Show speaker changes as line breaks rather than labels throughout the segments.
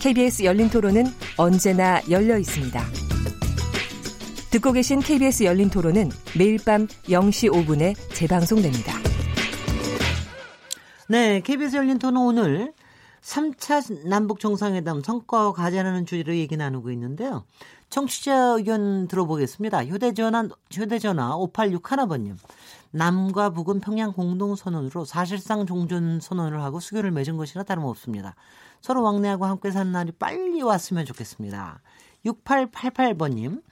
KBS 열린 토론은 언제나 열려 있습니다. 듣고 계신 KBS 열린 토론은 매일 밤 0시 5분에 재방송됩니다.
네, KBS 열린 토론 오늘 3차 남북 정상회담 성과와 과제라는 주제로 얘기 나누고 있는데요. 청취자 의견 들어보겠습니다. 휴대전화, 휴대전화 5861번님. 남과 북은 평양 공동 선언으로 사실상 종전 선언을 하고 수교를 맺은 것이나 다름없습니다. 서로 왕래하고 함께 사는 날이 빨리 왔으면 좋겠습니다. 6888번님.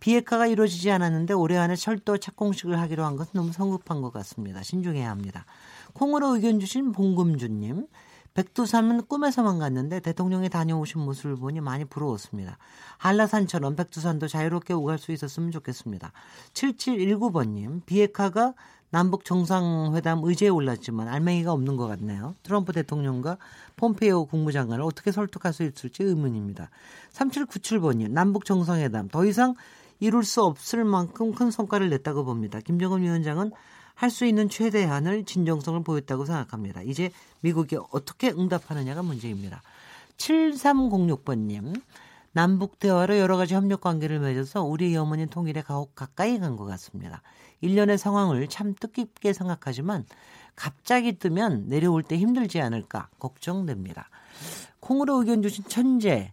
비핵화가 이루어지지 않았는데 올해 안에 철도 착공식을 하기로 한 것은 너무 성급한 것 같습니다. 신중해야 합니다. 콩으로 의견 주신 봉금주님. 백두산은 꿈에서만 갔는데 대통령이 다녀오신 모습을 보니 많이 부러웠습니다. 한라산처럼 백두산도 자유롭게 오갈 수 있었으면 좋겠습니다. 7719번님, 비핵화가 남북 정상회담 의제에 올랐지만 알맹이가 없는 것 같네요. 트럼프 대통령과 폼페이오 국무장관을 어떻게 설득할 수 있을지 의문입니다. 3797번님, 남북 정상회담 더 이상 이룰 수 없을 만큼 큰 성과를 냈다고 봅니다. 김정은 위원장은 할 수 있는 최대한을 진정성을 보였다고 생각합니다. 이제 미국이 어떻게 응답하느냐가 문제입니다. 7306번님. 남북 대화로 여러 가지 협력 관계를 맺어서 우리 어머니 통일에 가까이 간 것 같습니다. 일련의 상황을 참 뜻깊게 생각하지만 갑자기 뜨면 내려올 때 힘들지 않을까 걱정됩니다. 콩으로 의견 주신 천재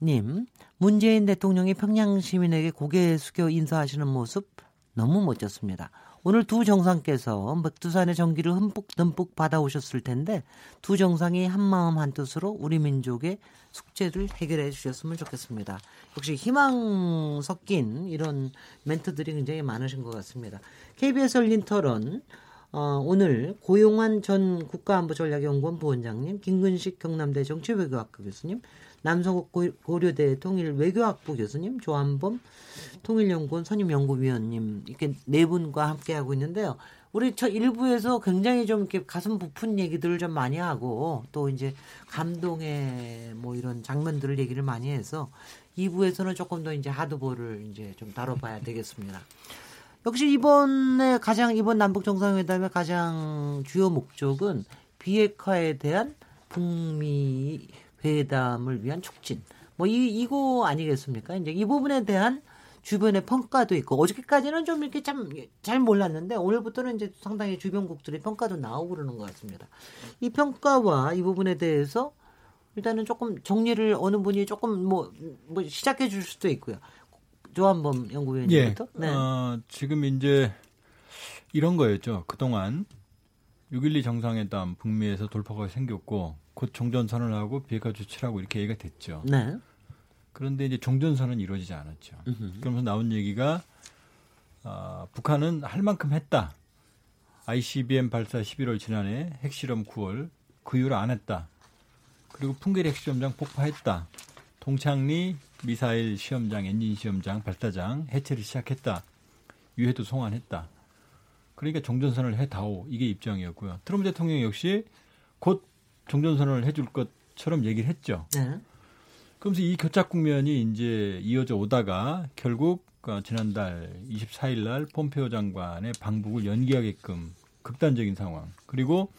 님, 문재인 대통령이 평양 시민에게 고개 숙여 인사하시는 모습 너무 멋졌습니다. 오늘 두 정상께서 백두산의 전기를 흠뻑 듬뿍 받아오셨을 텐데 두 정상이 한마음 한뜻으로 우리 민족의 숙제를 해결해 주셨으면 좋겠습니다. 역시 희망 섞인 이런 멘트들이 굉장히 많으신 것 같습니다. KBS 열린 토론 어, 오늘 고용환 전 국가안보전략연구원 부원장님, 김근식 경남대 정치외교학과 교수님, 남성국 고려대 통일 외교학부 교수님, 조한범 통일연구원 선임연구위원님 이렇게 네 분과 함께 하고 있는데요. 우리 저 일부에서 굉장히 좀 이렇게 가슴 부푼 얘기들을 좀 많이 하고 또 이제 감동의 뭐 이런 장면들을 얘기를 많이 해서 2부에서는 조금 더 이제 하드볼을 이제 좀 다뤄봐야 되겠습니다. 역시 이번에 가장 이번 남북 정상회담의 가장 주요 목적은 비핵화에 대한 북미 회담을 위한 촉진. 뭐 이 이거 아니겠습니까? 이제 이 부분에 대한 주변의 평가도 있고 어저께까지는 좀 이렇게 참 잘 몰랐는데 오늘부터는 이제 상당히 주변국들의 평가도 나오고 그러는 것 같습니다. 이 평가와 이 부분에 대해서 일단은 조금 정리를 어느 분이 조금 뭐, 뭐 시작해 줄 수도 있고요. 조한범 연구위원님부터.
예, 네. 어, 지금 이제 이런 거였죠. 그동안 6.12 정상회담 북미에서 돌파가 생겼고 곧 종전선언을 하고 비핵화 조치라고 이렇게 얘기가 됐죠. 네. 그런데 이제 종전선언은 이루어지지 않았죠. 으흠. 그러면서 나온 얘기가 어, 북한은 할 만큼 했다. ICBM 발사 11월 지난해 핵실험 9월 그 이후로 안 했다. 그리고 풍계리 핵실험장 폭파했다. 동창리 미사일 시험장, 엔진 시험장, 발사장 해체를 시작했다. 유해도 송환했다. 그러니까 종전선언을 해다오. 이게 입장이었고요. 트럼프 대통령 역시 곧 종전선언을 해줄 것처럼 얘기를 했죠. 네. 그러면서 이 교착 국면이 이제 이어져 오다가 결국 어, 지난달 24일 날 폼페오 장관의 방북을 연기하게끔 극단적인 상황. 그리고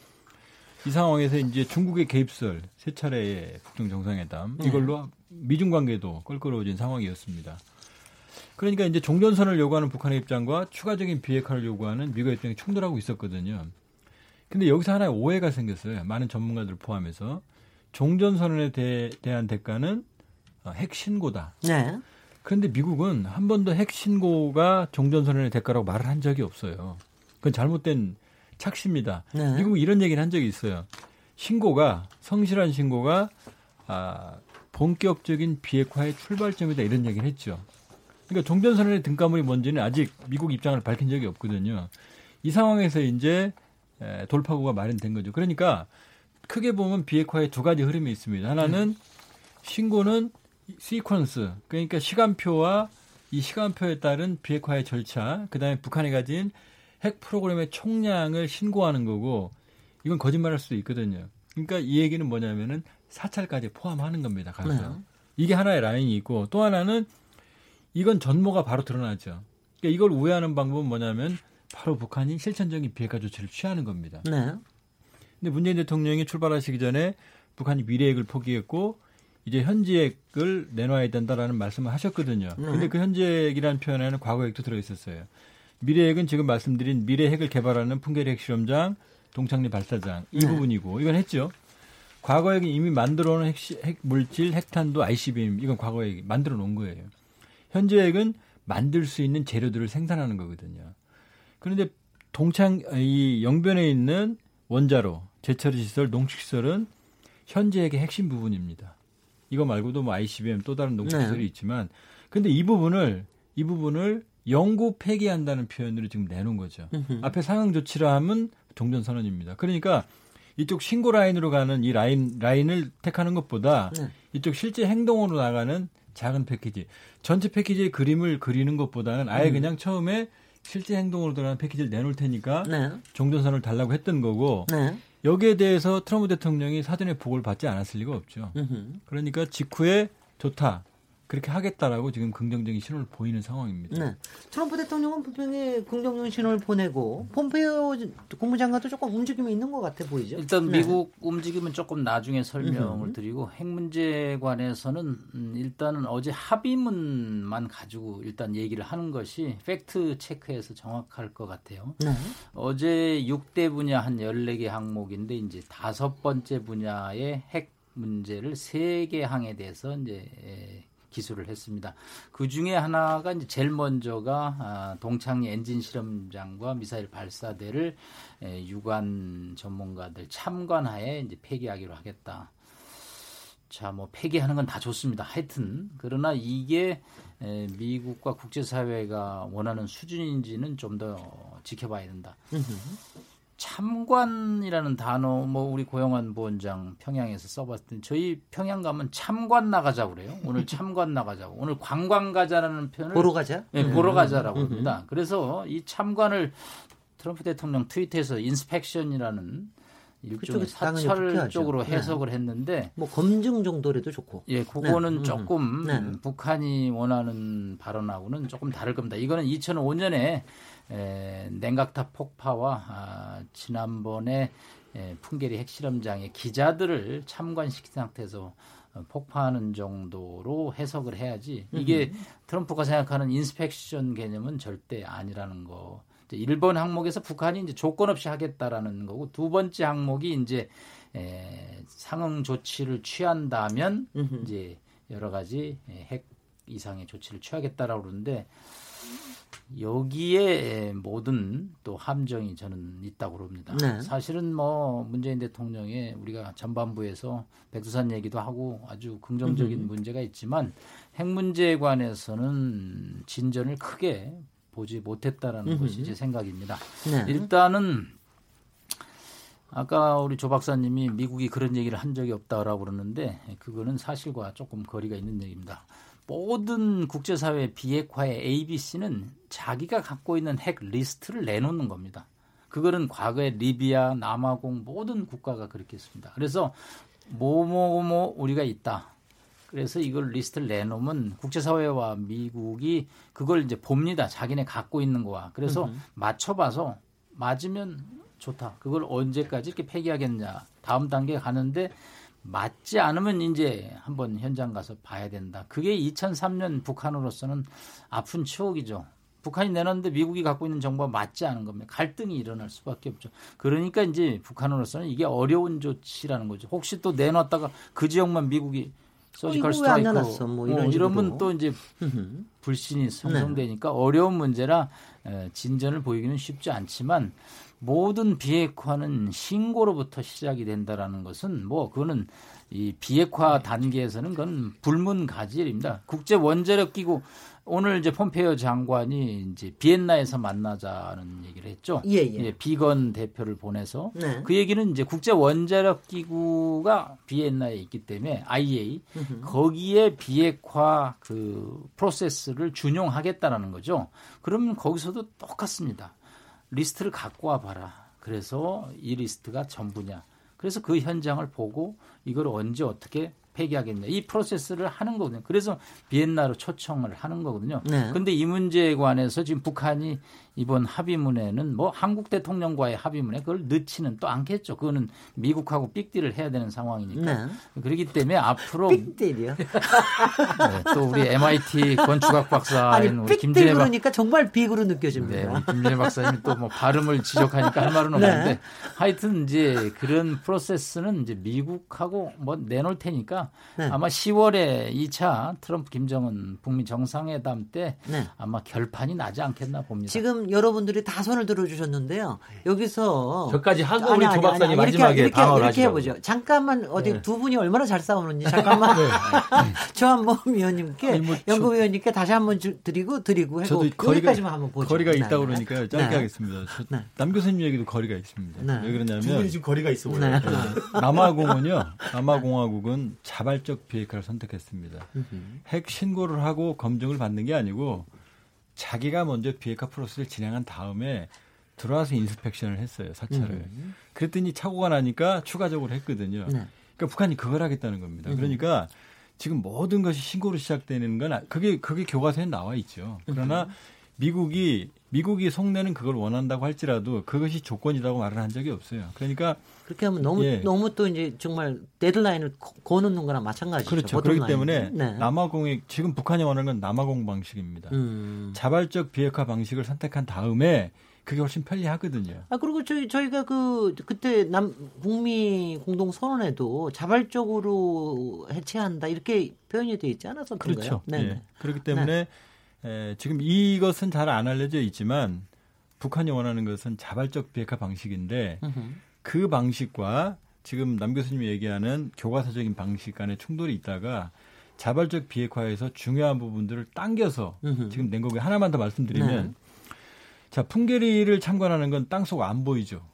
이 상황에서 이제 중국의 개입설 세 차례의 북중 정상회담 네. 이걸로 미중 관계도 껄끄러워진 상황이었습니다. 그러니까 이제 종전선을 요구하는 북한의 입장과 추가적인 비핵화를 요구하는 미국의 입장이 충돌하고 있었거든요. 근데 여기서 하나의 오해가 생겼어요. 많은 전문가들 포함해서 종전선언에 대, 대한 대가는 어, 핵신고다. 네. 그런데 미국은 한 번도 핵신고가 종전선언의 대가라고 말을 한 적이 없어요. 그건 잘못된 착시입니다. 네. 미국 이런 얘기를 한 적이 있어요. 신고가 성실한 신고가 아, 본격적인 비핵화의 출발점이다 이런 얘기를 했죠. 그러니까 종전선언의 등가물이 뭔지는 아직 미국 입장을 밝힌 적이 없거든요. 이 상황에서 이제 돌파구가 마련된 거죠. 그러니까 크게 보면 비핵화의 두 가지 흐름이 있습니다. 하나는 신고는 시퀀스 그러니까 시간표와 이 시간표에 따른 비핵화의 절차, 그다음에 북한이 가진 핵 프로그램의 총량을 신고하는 거고 이건 거짓말할 수도 있거든요. 그러니까 이 얘기는 뭐냐면은 사찰까지 포함하는 겁니다. 가서 네. 이게 하나의 라인이 있고 또 하나는 이건 전모가 바로 드러나죠. 그러니까 이걸 우회하는 방법은 뭐냐면 바로 북한이 실천적인 비핵화 조치를 취하는 겁니다. 네. 근데 문재인 대통령이 출발하시기 전에 북한이 미래핵을 포기했고 이제 현지핵을 내놔야 된다라는 말씀을 하셨거든요. 네. 근데 그 현지핵이라는 표현에는 과거핵도 들어 있었어요. 미래핵은 지금 말씀드린 미래핵을 개발하는 풍계리 핵실험장, 동창리 발사장 이 네. 부분이고 이건 했죠. 과거에 이미 만들어 놓은 핵, 핵 물질, 핵탄도, ICBM 이건 과거에 만들어 놓은 거예요. 현재 핵은 만들 수 있는 재료들을 생산하는 거거든요. 그런데 동창 이 영변에 있는 원자로, 제처리 시설, 농축 시설은 현재 핵의 핵심 부분입니다. 이거 말고도 뭐 ICBM 또 다른 농축 시설이 네. 있지만 근데 이 부분을 이 부분을 영구 폐기한다는 표현으로 지금 내놓은 거죠. 앞에 상응 조치라 하면 종전 선언입니다. 그러니까 이쪽 신고 라인으로 가는 이 라인 라인을 택하는 것보다 네. 이쪽 실제 행동으로 나가는 작은 패키지 전체 패키지의 그림을 그리는 것보다는 아예 음. 그냥 처음에 실제 행동으로 들어가는 패키지를 내놓을 테니까 네. 종전선을 달라고 했던 거고 네. 여기에 대해서 트럼프 대통령이 사전에 보고를 받지 않았을 리가 없죠. 음흠. 그러니까 직후에 좋다. 그렇게 하겠다라고 지금 긍정적인 신호를 보이는 상황입니다. 네.
트럼프 대통령은 분명히 긍정적인 신호를 보내고 폼페이오 국무장관도 조금 움직임이 있는 것 같아 보이죠.
일단 네. 미국 움직임은 조금 나중에 설명을 드리고 핵 문제에 관해서는 음, 일단은 어제 합의문만 가지고 일단 얘기를 하는 것이 팩트 체크해서 정확할 것 같아요. 네. 어제 6대 분야 한 14개 항목인데 이제 다섯 번째 분야의 핵 문제를 세 개 항에 대해서 이제 기술을 했습니다. 그 중에 하나가 이제 제일 먼저가 아, 동창리 엔진 실험장과 미사일 발사대를 유관 전문가들 참관하에 이제 폐기하기로 하겠다. 자, 뭐 폐기하는 건 다 좋습니다. 하여튼 그러나 이게 미국과 국제사회가 원하는 수준인지는 좀 더 지켜봐야 된다. 참관이라는 단어 뭐 우리 고영환 부원장 평양에서 써봤더니 저희 평양 가면 참관 나가자고 그래요. 오늘 참관 나가자고. 오늘 관광 가자라는 표현을
보러 가자.
네, 보러 가자라고 합니다. 그래서 이 참관을 트럼프 대통령 트위터에서 인스펙션이라는 일종의 사찰 쪽으로 네. 해석을 네. 했는데
뭐 검증 정도라도 좋고
예 그거는 네. 조금 네. 북한이 원하는 발언하고는 조금 다를 겁니다. 이거는 2005년에 에, 냉각탑 폭파와 아, 지난번에 에, 풍계리 핵실험장의 기자들을 참관시킨 상태에서 어, 폭파하는 정도로 해석을 해야지. 이게 트럼프가 생각하는 인스펙션 개념은 절대 아니라는 거. 1번 항목에서 북한이 이제 조건 없이 하겠다라는 거고 두 번째 항목이 이제 에, 상응 조치를 취한다면 이제 여러 가지 핵 이상의 조치를 취하겠다라고 그러는데 여기에 모든 또 함정이 저는 있다고 그럽니다. 네. 사실은 뭐 문재인 대통령의 우리가 전반부에서 백두산 얘기도 하고 아주 긍정적인 음흠. 문제가 있지만 핵 문제에 관해서는 진전을 크게 보지 못했다라는 음흠. 것이 제 생각입니다. 네. 일단은 아까 우리 조 박사님이 미국이 그런 얘기를 한 적이 없다라고 그러는데 그거는 사실과 조금 거리가 있는 얘기입니다. 모든 국제사회 비핵화의 ABC는 자기가 갖고 있는 핵 리스트를 내놓는 겁니다. 그거는 과거에 리비아, 남아공 모든 국가가 그렇게 했습니다. 그래서 뭐뭐뭐 우리가 있다. 그래서 이걸 리스트를 내놓으면 국제사회와 미국이 그걸 이제 봅니다. 자기네 갖고 있는 거와. 그래서 음흠. 맞춰봐서 맞으면 좋다. 그걸 언제까지 이렇게 폐기하겠냐. 다음 단계 가는데 맞지 않으면 이제 한번 현장 가서 봐야 된다. 그게 2003년 북한으로서는 아픈 추억이죠. 북한이 내놨는데 미국이 갖고 있는 정보가 맞지 않은 겁니다. 갈등이 일어날 수밖에 없죠. 그러니까 이제 북한으로서는 이게 어려운 조치라는 거죠. 혹시 또 내놨다가 그 지역만 미국이 서지컬 스트라이크 뭐 이런 어, 이러면 또 이제 불신이 성성되니까 네. 어려운 문제라 진전을 보이기는 쉽지 않지만 모든 비핵화는 신고로부터 시작이 된다라는 것은 뭐 그거는 이 비핵화 단계에서는 그건 불문가질입니다. 국제 원자력 기구 오늘 이제 폼페이오 장관이 이제 비엔나에서 만나자는 얘기를 했죠. 예, 예. 예 비건 대표를 보내서 네. 그 얘기는 이제 국제 원자력 기구가 비엔나에 있기 때문에 IEA 거기에 비핵화 그 프로세스를 준용하겠다라는 거죠. 그러면 거기서도 똑같습니다. 리스트를 갖고 와 봐라. 그래서 이 리스트가 전부냐. 그래서 그 현장을 보고 이걸 언제 어떻게 폐기하겠냐 이 프로세스를 하는 거거든요. 그래서 비엔나로 초청을 하는 거거든요. 그런데 네. 이 문제에 관해서 지금 북한이 이번 합의문에는 뭐 한국 대통령과의 합의문에 그걸 넣지는 또 않겠죠. 그거는 미국하고 빅딜을 해야 되는 상황이니까. 네. 그렇기 때문에 앞으로
빅딜이요. 네,
또 우리 MIT 건축학 박사인 우리 김진애
박 그러니까 정말 빅으로 느껴집니다.
네, 김진애 박사님이 또뭐 발음을 지적하니까 할 말은 네. 없는데 네. 하여튼 이제 그런 프로세스는 이제 미국하고 뭐 내놓을 테니까 네. 아마 10월에 2차 트럼프 김정은 북미 정상회담 때 네. 아마 결판이 나지 않겠나 봅니다.
지금 여러분들이 다 손을 들어주셨는데요. 여기서
저까지 하고 우리 조 박사님 마지막에
이렇게, 방어를 이렇게 해보죠. 잠깐만 어디 네. 두 분이 얼마나 잘 싸우는지 잠깐만 네. 조한범 위원님께 뭐 연구 위원님께 다시 한번 드리고 드리고 해고 여기까지만 한번 보죠.
거리가 네. 있다 그러니까 짧게 네. 하겠습니다. 네. 남 교수님 얘기도 거리가 있습니다. 네. 왜 그러냐면 두
분이 지금 거리가 있어 보여요.
남아공은요. 남아공화국은 자발적 비핵화를 선택했습니다. 핵 신고를 하고 검증을 받는 게 아니고 자기가 먼저 비핵화 프로세스를 진행한 다음에 들어와서 인스펙션을 했어요 사찰을. 음. 그랬더니 착오가 나니까 추가적으로 했거든요. 네. 그러니까 북한이 그걸 하겠다는 겁니다. 음. 그러니까 지금 모든 것이 신고로 시작되는 건 아, 그게 그게 교과서에 나와 있죠. 그러나 음. 미국이 미국이 속내는 그걸 원한다고 할지라도 그것이 조건이라고 말을 한 적이 없어요. 그러니까
그렇게 하면 너무 예. 너무 또 이제 정말 데드라인을 거놓는 거랑 마찬가지죠.
그렇죠. 그렇기 때문에 네. 남아공이 지금 북한이 원하는 건 남아공 방식입니다. 음. 자발적 비핵화 방식을 선택한 다음에 그게 훨씬 편리하거든요.
아 그리고 저희 저희가 그 그때 남 북미 공동 선언에도 자발적으로 해체한다 이렇게 표현이 돼 있지 않았었던가요?
그렇죠. 네. 예. 그렇기 때문에 에, 지금 이것은 잘 안 알려져 있지만 북한이 원하는 것은 자발적 비핵화 방식인데 그 방식과 지금 남 교수님이 얘기하는 교과서적인 방식 간의 충돌이 있다가 자발적 비핵화에서 중요한 부분들을 당겨서 지금 낸 거고요. 하나만 더 말씀드리면 네. 자 풍계리를 참관하는 건 땅속 안 보이죠.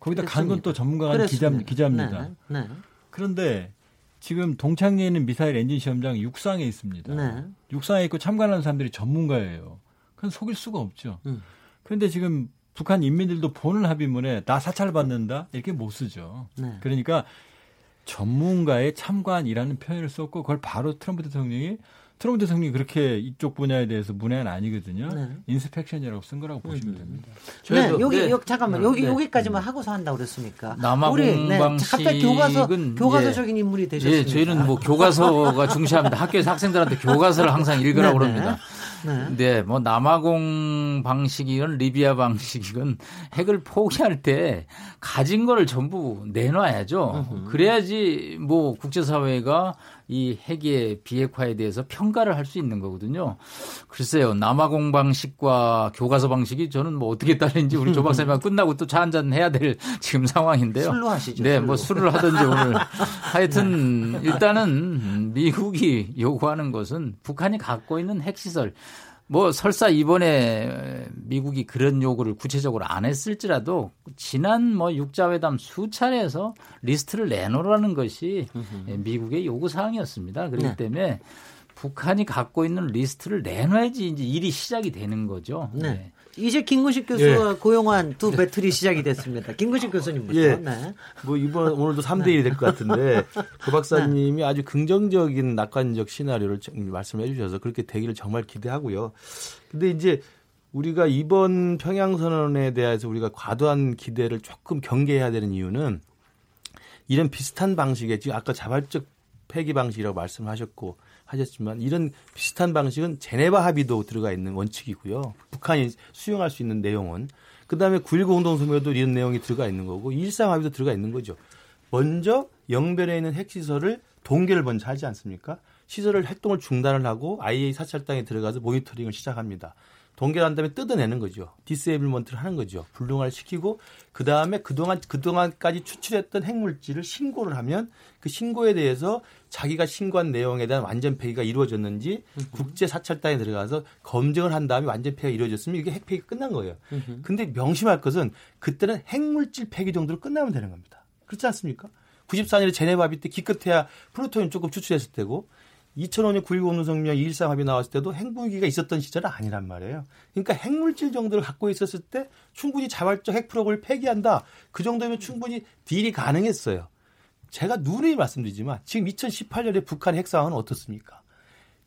거기다 간 건 또 전문가가 기자, 기자입니다. 네. 네. 그런데 지금 동창리에 있는 미사일 엔진 시험장 육상에 있습니다. 네. 육상에 있고 참관하는 사람들이 전문가예요. 그건 속일 수가 없죠. 음. 그런데 지금 북한 인민들도 보는 합의문에 나 사찰 받는다 이렇게 못 쓰죠. 네. 그러니까 전문가의 참관이라는 표현을 썼고 그걸 바로 트럼프 대통령이 트럼프 대통령이 그렇게 이쪽 분야에 대해서 문외한은 아니거든요. 네. inspection이라고 쓴 거라고 음. 보시면 됩니다.
네, 여기, 네. 여기 잠깐만 여기 네. 여기까지만 하고서 한다고 그랬습니까?
남아공 네,
갑자기 교과서 교과서적인 인물이 되셨습니다.
예, 저희는 뭐 교과서가 중시합니다. 학교에서 학생들한테 교과서를 항상 읽으라고 네, 네. 그럽니다. 네. 네, 뭐 남아공 방식이건 리비아 방식이건 핵을 포기할 때 가진 거를 전부 내놔야죠. 그래야지 뭐 국제사회가 이 핵의 비핵화에 대해서 평가를 할 수 있는 거거든요. 글쎄요, 남아공 방식과 교과서 방식이 저는 뭐 어떻게 따르는지 우리 조 박사님 끝나고 또 차 한잔 해야 될 지금 상황인데요.
술로 하시죠.
네, 술로. 뭐 술을 하든지 오늘 하여튼 일단은 미국이 요구하는 것은 북한이 갖고 있는 핵시설 뭐 설사 이번에 미국이 그런 요구를 구체적으로 안 했을지라도 지난 뭐 육자회담 수차례에서 리스트를 내놓으라는 것이 미국의 요구 사항이었습니다. 그렇기 네. 때문에 북한이 갖고 있는 리스트를 내놔야지 이제 일이 시작이 되는 거죠.
네. 네. 이제 김구식 교수가 예. 고요한 두 배틀이 시작이 됐습니다. 김구식 교수님부터. 예. 네.
뭐 이번 오늘도 3대 1이 될 것 같은데 조 박사님이 네. 아주 긍정적인 낙관적 시나리오를 말씀해 주셔서 그렇게 되기를 정말 기대하고요. 근데 이제 우리가 이번 평양 선언에 대해서 우리가 과도한 기대를 조금 경계해야 되는 이유는 이런 비슷한 방식의 지금 아까 자발적 폐기 방식이라고 말씀하셨고 하셨지만 이런 비슷한 방식은 제네바 합의도 들어가 있는 원칙이고요. 북한이 수용할 수 있는 내용은 그다음에 9.19 공동성명에도 이런 내용이 들어가 있는 거고 1.3 합의도 들어가 있는 거죠. 먼저 영변에 있는 핵시설을 동결을 먼저 하지 않습니까? 시설을 활동을 중단을 하고 IAEA 사찰단이 들어가서 모니터링을 시작합니다. 동결한 다음에 뜯어내는 거죠. disablement를 하는 거죠. 불능화를 시키고 그 다음에 그동안 그동안까지 추출했던 핵물질을 신고를 하면 그 신고에 대해서 자기가 신고한 내용에 대한 완전 폐기가 이루어졌는지 국제 사찰단이 들어가서 검증을 한 다음에 완전 폐기가 이루어졌으면 이게 핵 폐기가 끝난 거예요. 근데 명심할 것은 그때는 핵물질 폐기 정도로 끝나면 되는 겁니다. 그렇지 않습니까? 94년에 제네바 합의 때 기껏해야 플루토늄 조금 추출했을 때고 2005년 9.19 공동성명 2.13 합의 나왔을 때도 핵무기가 있었던 시절은 아니란 말이에요. 그러니까 핵물질 정도를 갖고 있었을 때 충분히 자발적 핵 프로그램을 폐기한다. 그 정도면 충분히 딜이 가능했어요. 제가 누누이 말씀드리지만 지금 2018년에 북한 핵 상황은 어떻습니까?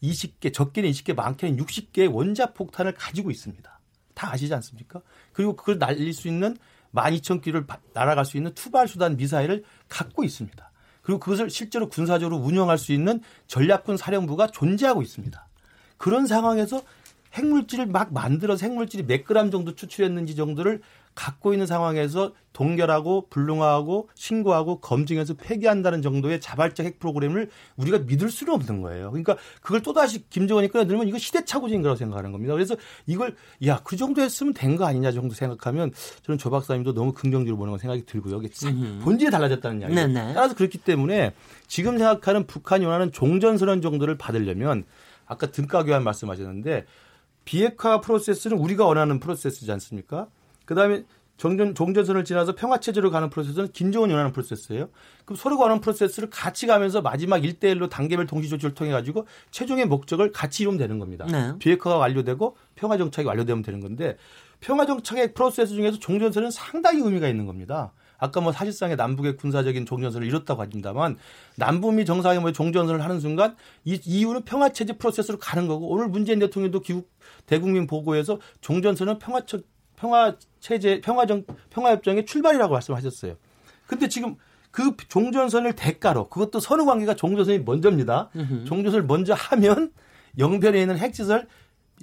20개, 적게는 20개, 많게는 60개의 원자 폭탄을 가지고 있습니다. 다 아시지 않습니까? 그리고 그걸 날릴 수 있는 12,000km를 날아갈 수 있는 투발 수단 미사일을 갖고 있습니다. 그리고 그것을 실제로 군사적으로 운영할 수 있는 전략군 사령부가 존재하고 있습니다. 그런 상황에서 핵물질을 막 만들어서 핵물질이 몇 그램 정도 추출했는지 정도를 갖고 있는 상황에서 동결하고 불능화하고 신고하고 검증해서 폐기한다는 정도의 자발적 핵 프로그램을 우리가 믿을 수는 없는 거예요. 그러니까 그걸 또다시 김정은이 끌어들면 이거 시대착오적인 거라고 생각하는 겁니다. 그래서 이걸 야 그 정도 했으면 된 거 아니냐 정도 생각하면 저는 조 박사님도 너무 긍정적으로 보는 건 생각이 들고요. 본질이 달라졌다는 이야기예요. 따라서 그렇기 때문에 지금 생각하는 북한이 원하는 종전선언 정도를 받으려면 아까 등가 교환 말씀하셨는데 비핵화 프로세스는 우리가 원하는 프로세스지 않습니까? 그다음에 종전, 종전선을 지나서 평화체제로 가는 프로세스는 김정은이 원하는 프로세스예요. 그럼 서로가 원하는 프로세스를 같이 가면서 마지막 1대1로 단계별 동시조치를 통해 가지고 최종의 목적을 같이 이루면 되는 겁니다. 네. 비핵화가 완료되고 평화정착이 완료되면 되는 건데 평화정착의 프로세스 중에서 종전선은 상당히 의미가 있는 겁니다. 아까 뭐 사실상의 남북의 군사적인 종전선을 이뤘다고 하진다만 남북미 정상회담의 종전선을 하는 순간 이 이유는 평화체제 프로세스로 가는 거고 오늘 문재인 대통령도 기국 대국민 보고에서 종전선은 평화처 평화 체제 평화정 평화협정의 출발이라고 말씀하셨어요. 근데 지금 그 종전선을 대가로 그것도 선후 관계가 종전선이 먼저입니다. 으흠. 종전선을 먼저 하면 영변에 있는 핵시설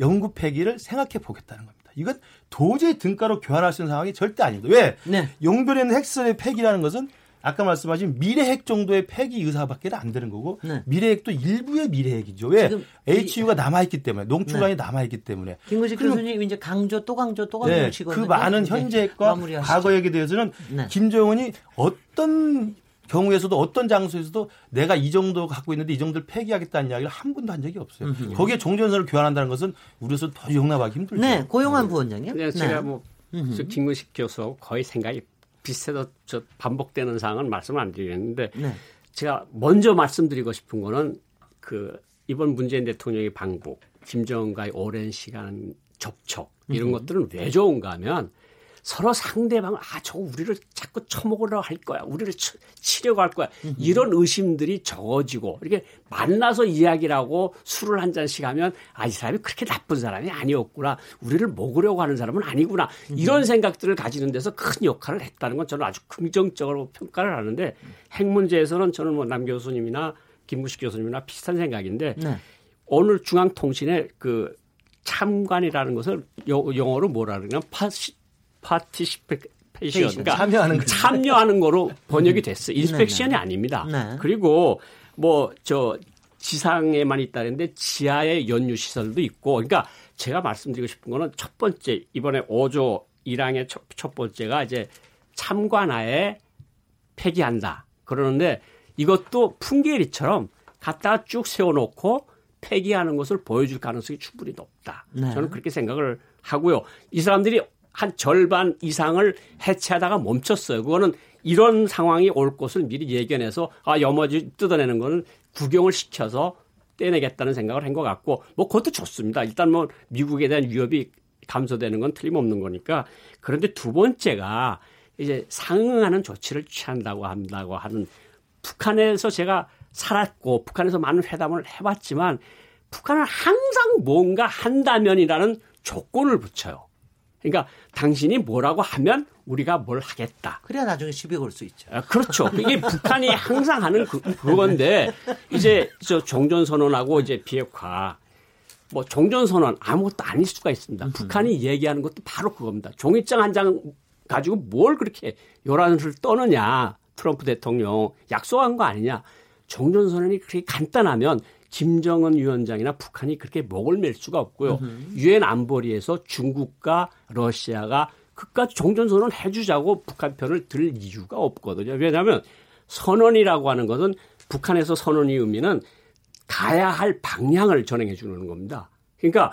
영구 폐기를 생각해 보겠다는 겁니다. 이건 도저히 등가로 교환할 수 있는 상황이 절대 아닙니다. 왜? 네. 용변에 있는 핵시설의 폐기라는 것은 아까 말씀하신 미래핵 정도의 폐기 의사밖에 안 되는 거고 네. 미래핵도 일부의 미래핵이죠. 왜? HU가 남아있기 때문에 농축란이 네. 남아있기 때문에.
김구식 교수님 이제 강조 또 강조 또 강조 네.
치고 그 많은 현재 핵과 과거 핵에 대해서는 네. 김정은이 어떤 경우에서도 어떤 장소에서도 내가 이 정도 갖고 있는데 이 정도를 폐기하겠다는 이야기를 한 번도 한 적이 없어요. 음흠. 거기에 종전선을 교환한다는 것은 우리로서 더 용납하기 힘들죠.
네, 고용한 부원장님.
네, 제가 뭐 김근식 교수 거의 생각이 비슷해서 저 반복되는 사항은 말씀 안 드리겠는데 네. 제가 먼저 말씀드리고 싶은 거는 그 이번 문재인 대통령의 방북, 김정은과의 오랜 시간 접촉 이런 음. 것들은 왜 좋은가 하면 서로 상대방을 아, 저 우리를 자꾸 처먹으려 할 거야. 우리를 치, 치려고 할 거야. 이런 의심들이 적어지고 이렇게 만나서 이야기를 하고 술을 한 잔씩 하면 아, 이 사람이 그렇게 나쁜 사람이 아니었구나. 우리를 먹으려고 하는 사람은 아니구나. 이런 생각들을 가지는 데서 큰 역할을 했다는 건 저는 아주 긍정적으로 평가를 하는데 핵 문제에서는 저는 뭐 남 교수님이나 김무식 교수님이나 비슷한 생각인데 네. 오늘 중앙통신의 그 참관이라는 것을 영어로 뭐라 그러냐 parti- participation 그러니까 참여하는 거 참여하는 거로 번역이 됐어요. inspection이 네, 네. 아닙니다. 네. 그리고 뭐 저 지상에만 있다는데 지하에 연유 시설도 있고 그러니까 제가 말씀드리고 싶은 거는 첫 번째 이번에 5조 1항의 첫, 첫 번째가 이제 참관하에 폐기한다. 그러는데 이것도 풍계리처럼 갖다가 쭉 세워놓고 폐기하는 것을 보여줄 가능성이 충분히 높다. 네. 저는 그렇게 생각을 하고요. 이 사람들이 한 절반 이상을 해체하다가 멈췄어요. 그거는 이런 상황이 올 것을 미리 예견해서 아 여머지 뜯어내는 거는 구경을 시켜서 떼내겠다는 생각을 한 것 같고 뭐 그것도 좋습니다. 일단 뭐 미국에 대한 위협이 감소되는 건 틀림없는 거니까 그런데 두 번째가 이제 상응하는 조치를 취한다고 한다고 하는 북한에서 제가 살았고 북한에서 많은 회담을 해봤지만 북한은 항상 뭔가 한다면이라는 조건을 붙여요. 그러니까 당신이 뭐라고 하면 우리가 뭘 하겠다.
그래야 나중에 시비 걸 수 있죠.
아, 그렇죠. 이게 북한이 항상 하는 그, 그건데 이제 저 종전 선언하고 이제 비핵화 뭐 종전 선언 아무것도 아닐 수가 있습니다. 북한이 얘기하는 것도 바로 그겁니다. 종이장 한 장 가지고 뭘 그렇게 요란을 떠느냐. 트럼프 대통령 약속한 거 아니냐. 종전 선언이 그렇게 간단하면 김정은 위원장이나 북한이 그렇게 목을 맬 수가 없고요. 유엔 안보리에서 중국과 러시아가 끝까지 종전선언 해주자고 북한 편을 들 이유가 없거든요. 왜냐하면 선언이라고 하는 것은 북한에서 선언의 의미는 가야 할 방향을 전행해 주는 겁니다. 그러니까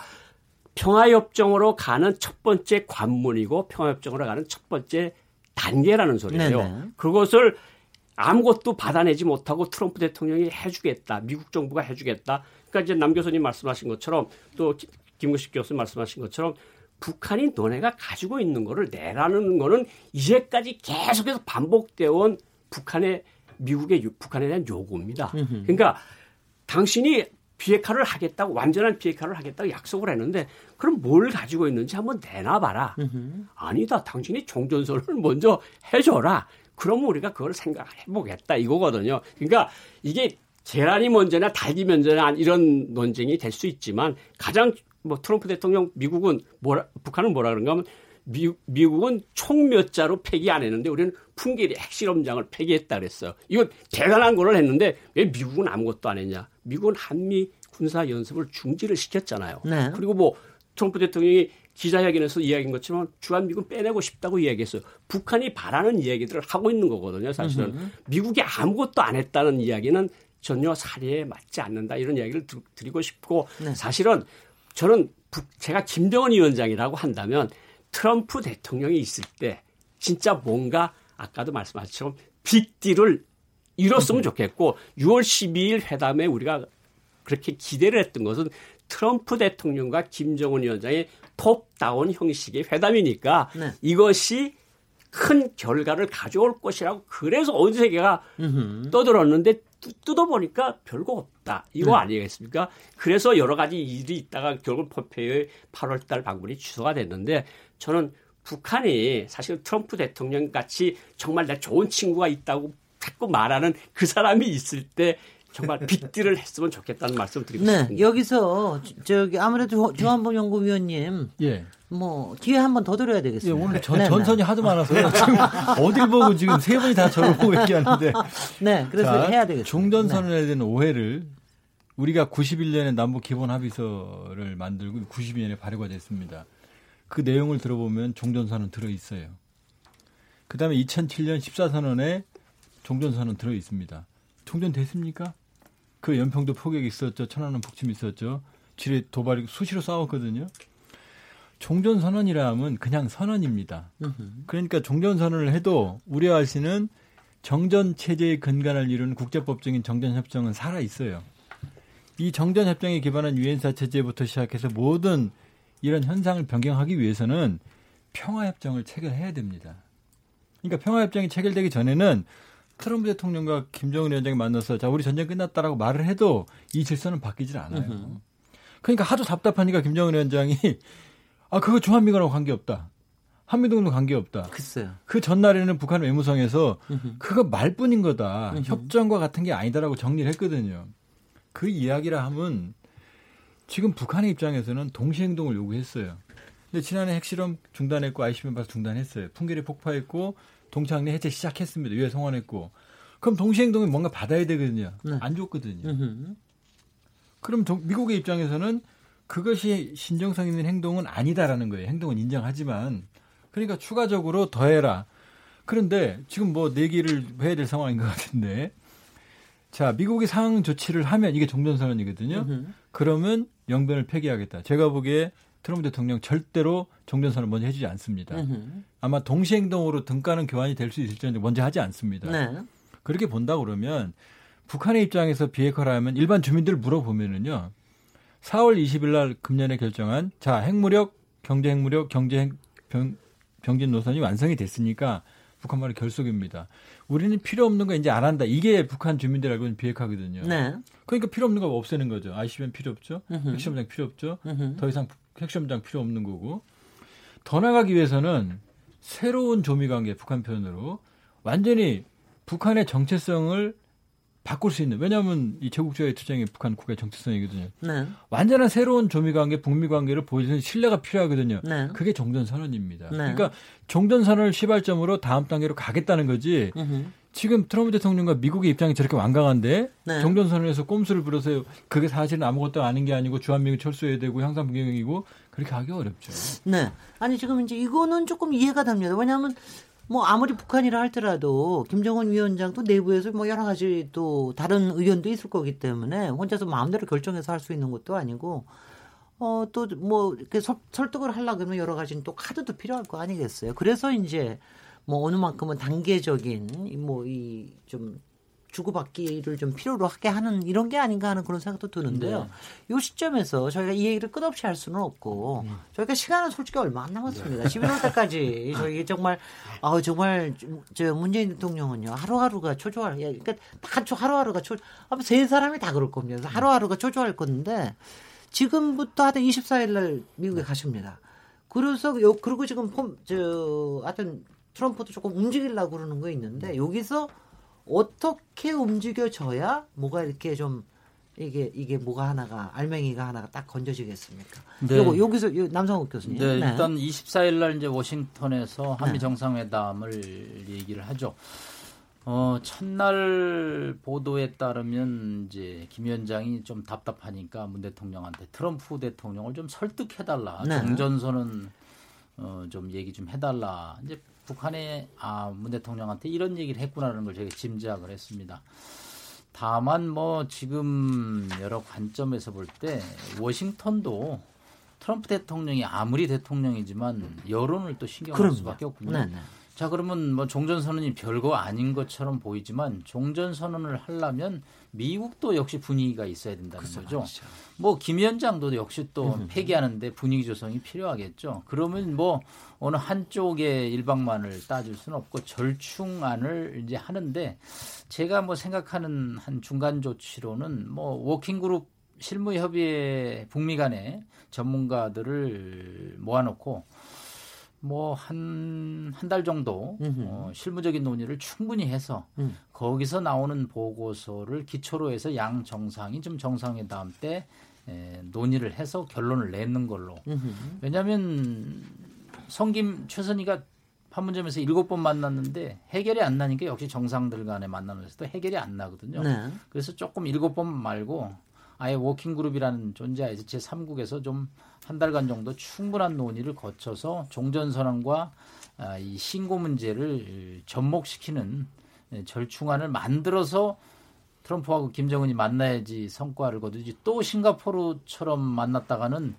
평화협정으로 가는 첫 번째 관문이고 평화협정으로 가는 첫 번째 단계라는 소리예요. 네네. 그것을 아무것도 받아내지 못하고 트럼프 대통령이 해주겠다. 미국 정부가 해주겠다. 그러니까 이제 남 교수님 말씀하신 것처럼 또 김구식 교수님 말씀하신 것처럼 북한이 너네가 가지고 있는 거를 내라는 거는 이제까지 계속해서 반복되어 온 북한의 미국의 북한에 대한 요구입니다. 그러니까 당신이 비핵화를 하겠다고 완전한 비핵화를 하겠다고 약속을 했는데 그럼 뭘 가지고 있는지 한번 내놔봐라. 아니다. 당신이 종전선을 먼저 해줘라. 그러면 우리가 그걸 생각해 보겠다 이거거든요. 그러니까 이게 계란이 먼저나 닭이 먼저나 이런 논쟁이 될 수 있지만 가장 뭐 트럼프 대통령 미국은 뭐라 북한은 뭐라 그런가 하면 미, 미국은 총 몇 자로 폐기 안 했는데 우리는 풍계리 핵실험장을 폐기했다 그랬어요. 이거 대단한 거를 했는데 왜 미국은 아무것도 안 했냐? 미국은 한미 군사 연습을 중지를 시켰잖아요. 네. 그리고 뭐 트럼프 대통령이 기자회견에서 이야기한 것처럼 주한미군 빼내고 싶다고 이야기했어요. 북한이 바라는 이야기들을 하고 있는 거거든요. 사실은. 미국이 아무것도 안 했다는 이야기는 전혀 사례에 맞지 않는다 이런 이야기를 드리고 싶고 네. 사실은 저는 북, 제가 김정은 위원장이라고 한다면 트럼프 대통령이 있을 때 진짜 뭔가 아까도 말씀하신 것처럼 빅딜을 이뤘으면 좋겠고 6월 12일 회담에 우리가 그렇게 기대를 했던 것은 트럼프 대통령과 김정은 위원장의 톱다운 형식의 회담이니까 네. 이것이 큰 결과를 가져올 것이라고 그래서 온 세계가 음흠. 떠들었는데 뜯어보니까 별거 없다. 이거 네. 아니겠습니까? 그래서 여러 가지 일이 있다가 결국 포페이의 8월 달 방문이 취소가 됐는데 저는 북한이 사실 트럼프 대통령 같이 정말 내 좋은 친구가 있다고 자꾸 말하는 그 사람이 있을 때 정말 빅딜을 했으면 좋겠다는 말씀 드리고 네, 싶습니다.
여기서 저기 아무래도 조한범 연구위원님 예. 뭐 기회 한 번 더 드려야 되겠습니다.
예, 오늘 전, 네, 네. 전선이 하도 많아서요. 지금 어딜 보고 지금 세 분이 다 저를 보고 얘기하는데.
네, 그래서 자, 해야 되겠습니다.
종전 선언에 대한 오해를 우리가 91년에 남북 기본 합의서를 만들고 92년에 발효가 됐습니다. 그 내용을 들어보면 종전 선언 들어 있어요. 그다음에 2007년 14선언에 종전 선언 들어 있습니다. 종전 됐습니까? 그 연평도 포격이 있었죠. 천안함 북침이 있었죠. 지뢰 도발이 수시로 싸웠거든요. 종전 선언이라 하면 그냥 선언입니다. 그러니까 종전 선언을 해도 우려할 수는 정전 체제의 근간을 이루는 국제법적인 정전 협정은 살아 있어요. 이 정전 협정에 기반한 유엔사 체제부터 시작해서 모든 이런 현상을 변경하기 위해서는 평화 협정을 체결해야 됩니다. 그러니까 평화 협정이 체결되기 전에는 트럼프 대통령과 김정은 위원장이 만나서 자 우리 전쟁 끝났다라고 말을 해도 이 질서는 바뀌질 않아요. 으흠. 그러니까 하도 답답하니까 김정은 위원장이 아 그거 주한미군하고 관계 없다. 한미동도 관계 없다.
글쎄요.
그 전날에는 북한 외무성에서 으흠. 그거 말뿐인 거다. 으흠. 협정과 같은 게 아니다라고 정리를 했거든요. 그 이야기라 하면 지금 북한의 입장에서는 동시 행동을 요구했어요. 근데 지난해 핵실험 중단했고 ICBM 발사 중단했어요. 풍계리 폭파했고 동창리 해체 시작했습니다. 유해 송환했고. 그럼 동시행동이 뭔가 받아야 되거든요. 네. 안 줬거든요. 으흠. 그럼 동, 미국의 입장에서는 그것이 신정성 있는 행동은 아니다라는 거예요. 행동은 인정하지만. 그러니까 추가적으로 더해라. 그런데 지금 뭐 내기를 해야 될 상황인 것 같은데. 자, 미국이 상황 조치를 하면 이게 종전선언이거든요. 으흠. 그러면 영변을 폐기하겠다. 제가 보기에 트럼프 대통령 절대로 종전선언 먼저 해주지 않습니다. 으흠. 아마 동시행동으로 등가는 교환이 될 수 있을지 먼저 하지 않습니다. 네. 그렇게 본다 그러면 북한의 입장에서 비핵화라면 일반 주민들 물어보면은요. 4월 20일 날 금년에 결정한 자 핵무력, 경제 핵무력, 경제 핵 병, 병진 노선이 완성이 됐으니까 북한 말의 결속입니다. 우리는 필요 없는 거 이제 안 한다. 이게 북한 주민들 알고 있는 비핵화거든요. 네. 그러니까 필요 없는 거 없애는 거죠. ICBM 필요 없죠. 핵시험장 필요 없죠. 으흠. 더 이상 핵시험장 필요 없는 거고. 더 나가기 위해서는 새로운 조미 관계 북한 편으로 완전히 북한의 정체성을 바꿀 수 있는 왜냐하면 이 제국주의 투쟁이 북한 국가의 정체성이거든요. 네. 완전한 새로운 조미 관계, 북미 관계를 보여주는 신뢰가 필요하거든요. 네. 그게 종전 선언입니다. 네. 그러니까 종전 선언을 시발점으로 다음 단계로 가겠다는 거지. 으흠. 지금 트럼프 대통령과 미국의 입장이 저렇게 완강한데 네. 종전 선언에서 꼼수를 부려서 그게 사실은 아무것도 아닌 게 아니고 주한미군 철수해야 되고 향상 변경이고 그렇게 하기 어렵죠.
네. 아니 지금 이제 이거는 조금 이해가 됩니다. 왜냐하면 뭐 아무리 북한이라 할지라도 김정은 위원장도 내부에서 뭐 여러 가지 또 다른 의견도 있을 거기 때문에 혼자서 마음대로 결정해서 할 수 있는 것도 아니고 어 또 뭐 이렇게 설, 설득을 하려 그러면 여러 가지 또 카드도 필요할 거 아니겠어요. 그래서 이제 뭐 어느 만큼은 단계적인 뭐 이 좀 주고받기를 좀 필요로 하게 하는 이런 게 아닌가 하는 그런 생각도 드는데요. 네. 이 시점에서 저희가 이 얘기를 끝없이 할 수는 없고 음. 저희가 시간은 솔직히 얼마 안 남았습니다. 11월 달까지 저희 정말 아 정말 저 문재인 대통령은요 하루하루가 초조할 그러니까 다 하루하루가 초 아마 세 사람이 다 그럴 겁니다. 하루하루가 초조할 건데 지금부터 하여튼 24일 날 미국에 가십니다. 그래서 요 그리고 지금 폼, 저 하여튼 트럼프도 조금 움직이려고 그러는 거 있는데 여기서 어떻게 움직여져야 뭐가 이렇게 좀 이게 이게 뭐가 하나가 알맹이가 하나가 딱 건져지겠습니까? 네. 요거 여기서 남성욱 교수님.
네, 네. 일단 24일 날 이제 워싱턴에서 한미 네. 정상회담을 얘기를 하죠. 어, 첫날 보도에 따르면 이제 김 위원장이 좀 답답하니까 문 대통령한테 트럼프 대통령을 좀 설득해달라. 네. 종전선언 어, 좀 얘기 좀 해달라. 이제 북한의 아, 문 대통령한테 이런 얘기를 했구나라는 걸 제가 짐작을 했습니다. 다만 뭐 지금 여러 관점에서 볼 때 워싱턴도 트럼프 대통령이 아무리 대통령이지만 여론을 또 신경할 수밖에 없군요. 네 네. 자 그러면 뭐 종전 선언이 별거 아닌 것처럼 보이지만 종전 선언을 하려면 미국도 역시 분위기가 있어야 된다는 그렇죠. 거죠. 그렇죠. 뭐 김 위원장도 역시 또 음. 폐기하는데 분위기 조성이 필요하겠죠. 그러면 뭐 어느 한쪽의 일방만을 따질 수는 없고 절충안을 이제 하는데 제가 뭐 생각하는 한 중간 조치로는 뭐 워킹 그룹 실무 협의회 북미 간의 전문가들을 모아놓고 뭐 한 한 달 정도 어, 실무적인 논의를 충분히 해서 음. 거기서 나오는 보고서를 기초로 해서 양 정상이 좀 정상회담 때 에, 논의를 해서 결론을 내는 걸로. 왜냐하면 성김 최선희가 판문점에서 일곱 번 만났는데 해결이 안 나니까 역시 정상들 간에 만나는 데서도 해결이 안 나거든요. 네. 그래서 조금 일곱 번 말고 아예 워킹 그룹이라는 존재에서 제 3국에서 좀 한 달간 정도 충분한 논의를 거쳐서 종전선언과 아, 이 신고 문제를 접목시키는 예, 절충안을 만들어서 트럼프하고 김정은이 만나야지 성과를 거두지 또 싱가포르처럼 만났다가는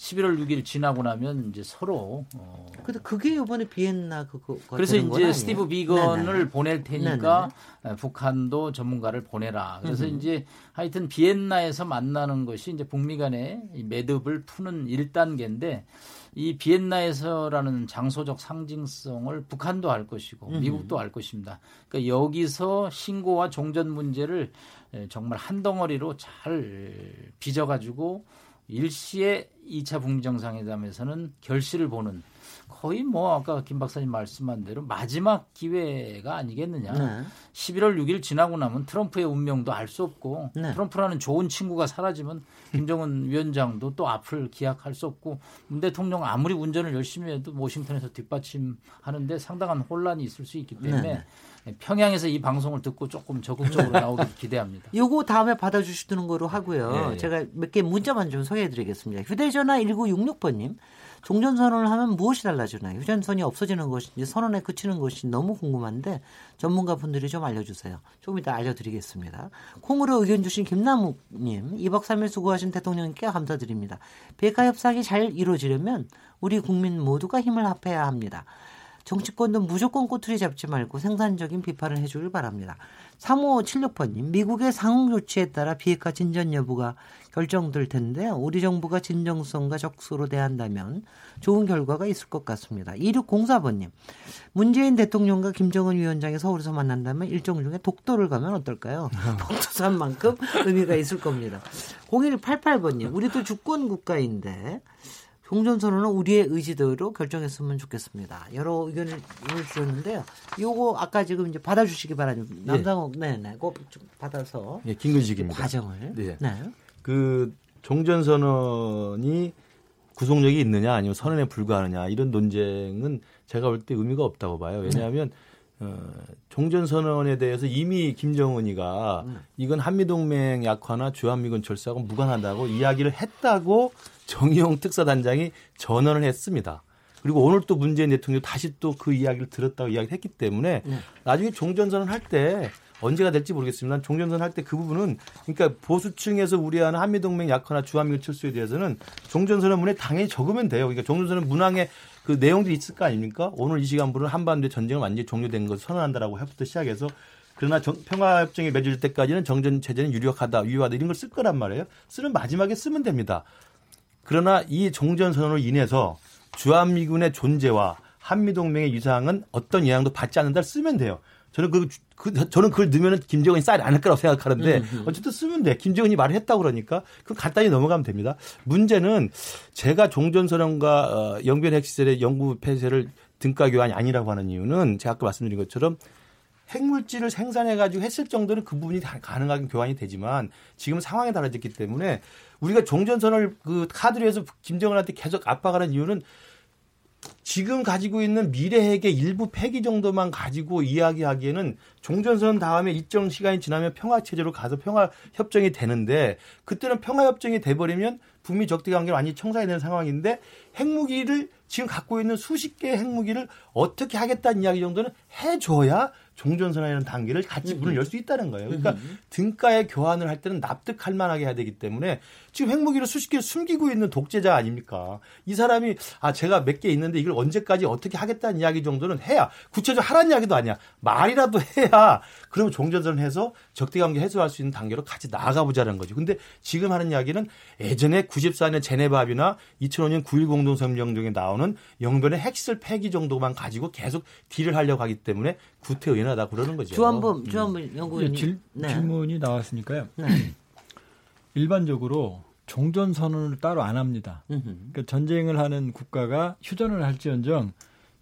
11월 6일 지나고 나면 이제 서로
어 근데 그게 이번에 비엔나 그거
그래서 이제 스티브 비건을 네네. 보낼 테니까 네네. 북한도 전문가를 보내라. 그래서 음흠. 이제 하여튼 비엔나에서 만나는 것이 이제 북미 간의 매듭을 푸는 1단계인데 이 비엔나에서라는 장소적 상징성을 북한도 알 것이고 미국도 알 것입니다. 그러니까 여기서 신고와 종전 문제를 정말 한 덩어리로 잘 빚어가지고 일시에 2차 북미 정상회담에서는 결실을 보는 거의 뭐 아까 김 박사님 말씀한 대로 마지막 기회가 아니겠느냐. 네. 11월 6일 지나고 나면 트럼프의 운명도 알 수 없고 네. 트럼프라는 좋은 친구가 사라지면 김정은 위원장도 또 앞을 기약할 수 없고 문 대통령 아무리 운전을 열심히 해도 워싱턴에서 뒷받침하는데 상당한 혼란이 있을 수 있기 때문에 네. 네. 평양에서 이 방송을 듣고 조금 적극적으로 나오길 기대합니다.
요거 다음에 받아주시는 거로 하고요. 네, 네. 제가 몇 개 문자만 좀 소개해드리겠습니다. 휴대전화 1966번님. 종전 선언을 하면 무엇이 달라지나요? 휴전선이 없어지는 것인지 선언에 그치는 것인지 너무 궁금한데 전문가 분들이 좀 알려주세요. 조금 이따 알려드리겠습니다. 콩으로 의견 주신 김남욱님, 2박 3일 수고하신 대통령님께 감사드립니다. 백화 협상이 잘 이루어지려면 우리 국민 모두가 힘을 합해야 합니다. 정치권도 무조건 꼬투리 잡지 말고 생산적인 비판을 해주길 바랍니다. 3576번님, 미국의 상응 조치에 따라 비핵화 진전 여부가 결정될 텐데 우리 정부가 진정성과 적소로 대한다면 좋은 결과가 있을 것 같습니다. 2604번님, 문재인 대통령과 김정은 위원장이 서울에서 만난다면 일정 중에 독도를 가면 어떨까요? 독도산 만큼 의미가 있을 겁니다. 0188번님, 우리도 주권 국가인데 종전선언은 우리의 의지대로 결정했으면 좋겠습니다. 여러 의견을 주셨는데요. 요거 아까 지금 이제 받아주시기 바랍니다. 예. 남상욱, 네, 네, 꼭 받아서.
예, 김근식입니다.
과정을. 네. 네.
그 종전선언이 구속력이 있느냐 아니면 선언에 불과하느냐 이런 논쟁은 제가 볼 때 의미가 없다고 봐요. 왜냐하면 어, 종전선언에 대해서 이미 김정은이가 음. 이건 한미동맹 약화나 주한미군 철수하고 무관하다고 이야기를 했다고 정의용 특사단장이 전언을 했습니다. 그리고 오늘 또 문재인 대통령이 다시 또 그 이야기를 들었다고 이야기를 했기 때문에 네. 나중에 종전선언 할 때 언제가 될지 모르겠습니다. 종전선언 할 때 그 부분은 그러니까 보수층에서 우려하는 한미동맹 약화나 주한미군 철수에 대해서는 종전선언문에 당연히 적으면 돼요. 그러니까 종전선언 문항에 그 내용들이 있을 거 아닙니까? 오늘 이 시간부는 한반도의 전쟁은 완전히 종료된 것을 선언한다라고 해부터 시작해서 그러나 정, 평화협정이 맺을 때까지는 정전 체제는 유력하다, 유효하다 이런 걸 쓸 거란 말이에요. 쓰는 마지막에 쓰면 됩니다. 그러나 이 종전 선언으로 인해서 주한미군의 존재와 한미동맹의 유상은 어떤 영향도 받지 않는다 쓰면 돼요. 저는 그, 그 저는 그걸 넣으면 김정은이 쌀이 않을 거라고 생각하는데 음, 음. 어쨌든 쓰면 돼. 김정은이 말을 했다고 그러니까 그 간단히 넘어가면 됩니다. 문제는 제가 종전선언과 어, 영변 핵시설의 연구 폐쇄를 등가 교환이 아니라고 하는 이유는 제가 아까 말씀드린 것처럼 핵물질을 생산해 가지고 했을 정도는 그 부분이 가능하게 교환이 되지만 지금 상황이 달라졌기 때문에 우리가 종전선언을 그 카드로 해서 김정은한테 계속 압박하는 이유는 지금 가지고 있는 미래 핵의 일부 폐기 정도만 가지고 이야기하기에는 종전선 다음에 일정 시간이 지나면 평화 체제로 가서 평화 협정이 되는데 그때는 평화 협정이 돼 버리면 북미 적대 관계를 완전히 청산이 되는 상황인데 핵무기를 지금 갖고 있는 수십 개의 핵무기를 어떻게 하겠다는 이야기 정도는 해줘야 종전선언이라는 단계를 같이 문을 열 수 있다는 거예요. 그러니까 등가의 교환을 할 때는 납득할 만하게 해야 되기 때문에 지금 핵무기를 수십 개 숨기고 있는 독재자 아닙니까? 이 사람이 아 제가 몇 개 있는데 이걸 언제까지 어떻게 하겠다는 이야기 정도는 해야 구체적으로 하라는 이야기도 아니야. 말이라도 해야 그러면 종전선언해서 적대관계 해소할 수 있는 단계로 같이 나아가 보자는 거죠. 근데 지금 하는 이야기는 예전에 94년 제네바비나 2005년 9.1 공동성명 중에 나오는 영변의 핵시설 폐기 정도만 가지고 계속 딜을 하려고 하기 때문에 구태의연하다 그러는 거죠.
주한범 주한범 음. 연구위원
질, 네. 질문이 나왔으니까요. 네. 일반적으로 종전 선언을 따로 안 합니다. 그러니까 전쟁을 하는 국가가 휴전을 할지언정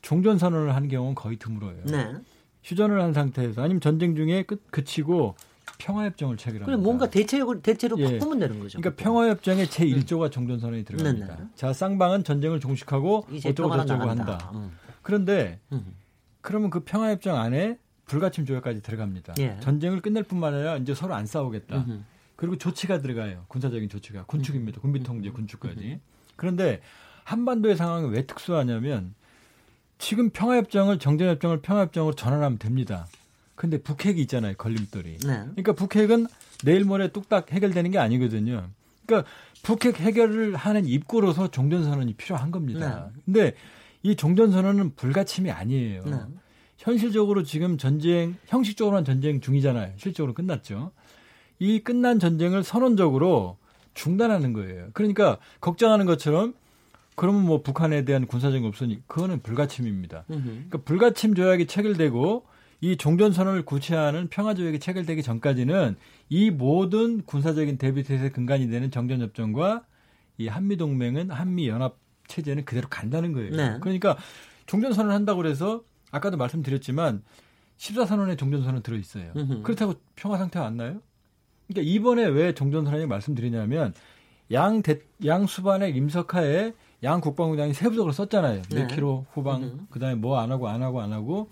종전 선언을 하는 경우는 거의 드물어요. 네. 휴전을 한 상태에서 아니면 전쟁 중에 끝 그치고 평화협정을 체결합니다.
그럼 뭔가 대체로 대체로 예. 바꾸면 되는 거죠.
그러니까 평화협정의 제 1조가 종전선언이 들어갑니다. 네, 네. 자 쌍방은 전쟁을 종식하고 어쩌고 저쩌고 한다. 음. 그런데 음. 그러면 그 평화협정 안에 불가침 조약까지 들어갑니다. 예. 전쟁을 끝낼 뿐만 아니라 이제 서로 안 싸우겠다. 그리고 조치가 들어가요. 군사적인 조치가 군축입니다. 군비 통제, 군축까지. 그런데 한반도의 상황이 왜 특수하냐면 지금 평화협정을 정전협정을 평화협정으로 전환하면 됩니다. 근데 북핵이 있잖아요. 걸림돌이. 네. 그러니까 북핵은 내일 모레 뚝딱 해결되는 게 아니거든요. 그러니까 북핵 해결을 하는 입구로서 종전선언이 필요한 겁니다. 네. 근데 이 종전선언은 불가침이 아니에요. 네. 현실적으로 지금 전쟁 형식적으로는 전쟁 중이잖아요. 실적으로 끝났죠. 이 끝난 전쟁을 선언적으로 중단하는 거예요. 그러니까 걱정하는 것처럼 그러면 뭐 북한에 대한 군사적인 없으니 그거는 불가침입니다. 그러니까 불가침 조약이 체결되고 이 종전선언을 구체화하는 평화조약이 체결되기 전까지는 이 모든 군사적인 대비태세 근간이 되는 정전협정과 이 한미동맹은 한미연합 체제는 그대로 간다는 거예요. 네. 그러니까 종전선언을 한다고 그래서 아까도 말씀드렸지만 14선언에 종전선언 들어있어요. 그렇다고 평화 상태가 안 나요? 그러니까 이번에 왜 종전선언이 말씀드리냐면 양, 대, 양 수반의 임석하에 양 국방부장이 세부적으로 썼잖아요. 네. 몇 킬로 후방, 그 다음에 뭐 안 하고 안 하고 안 하고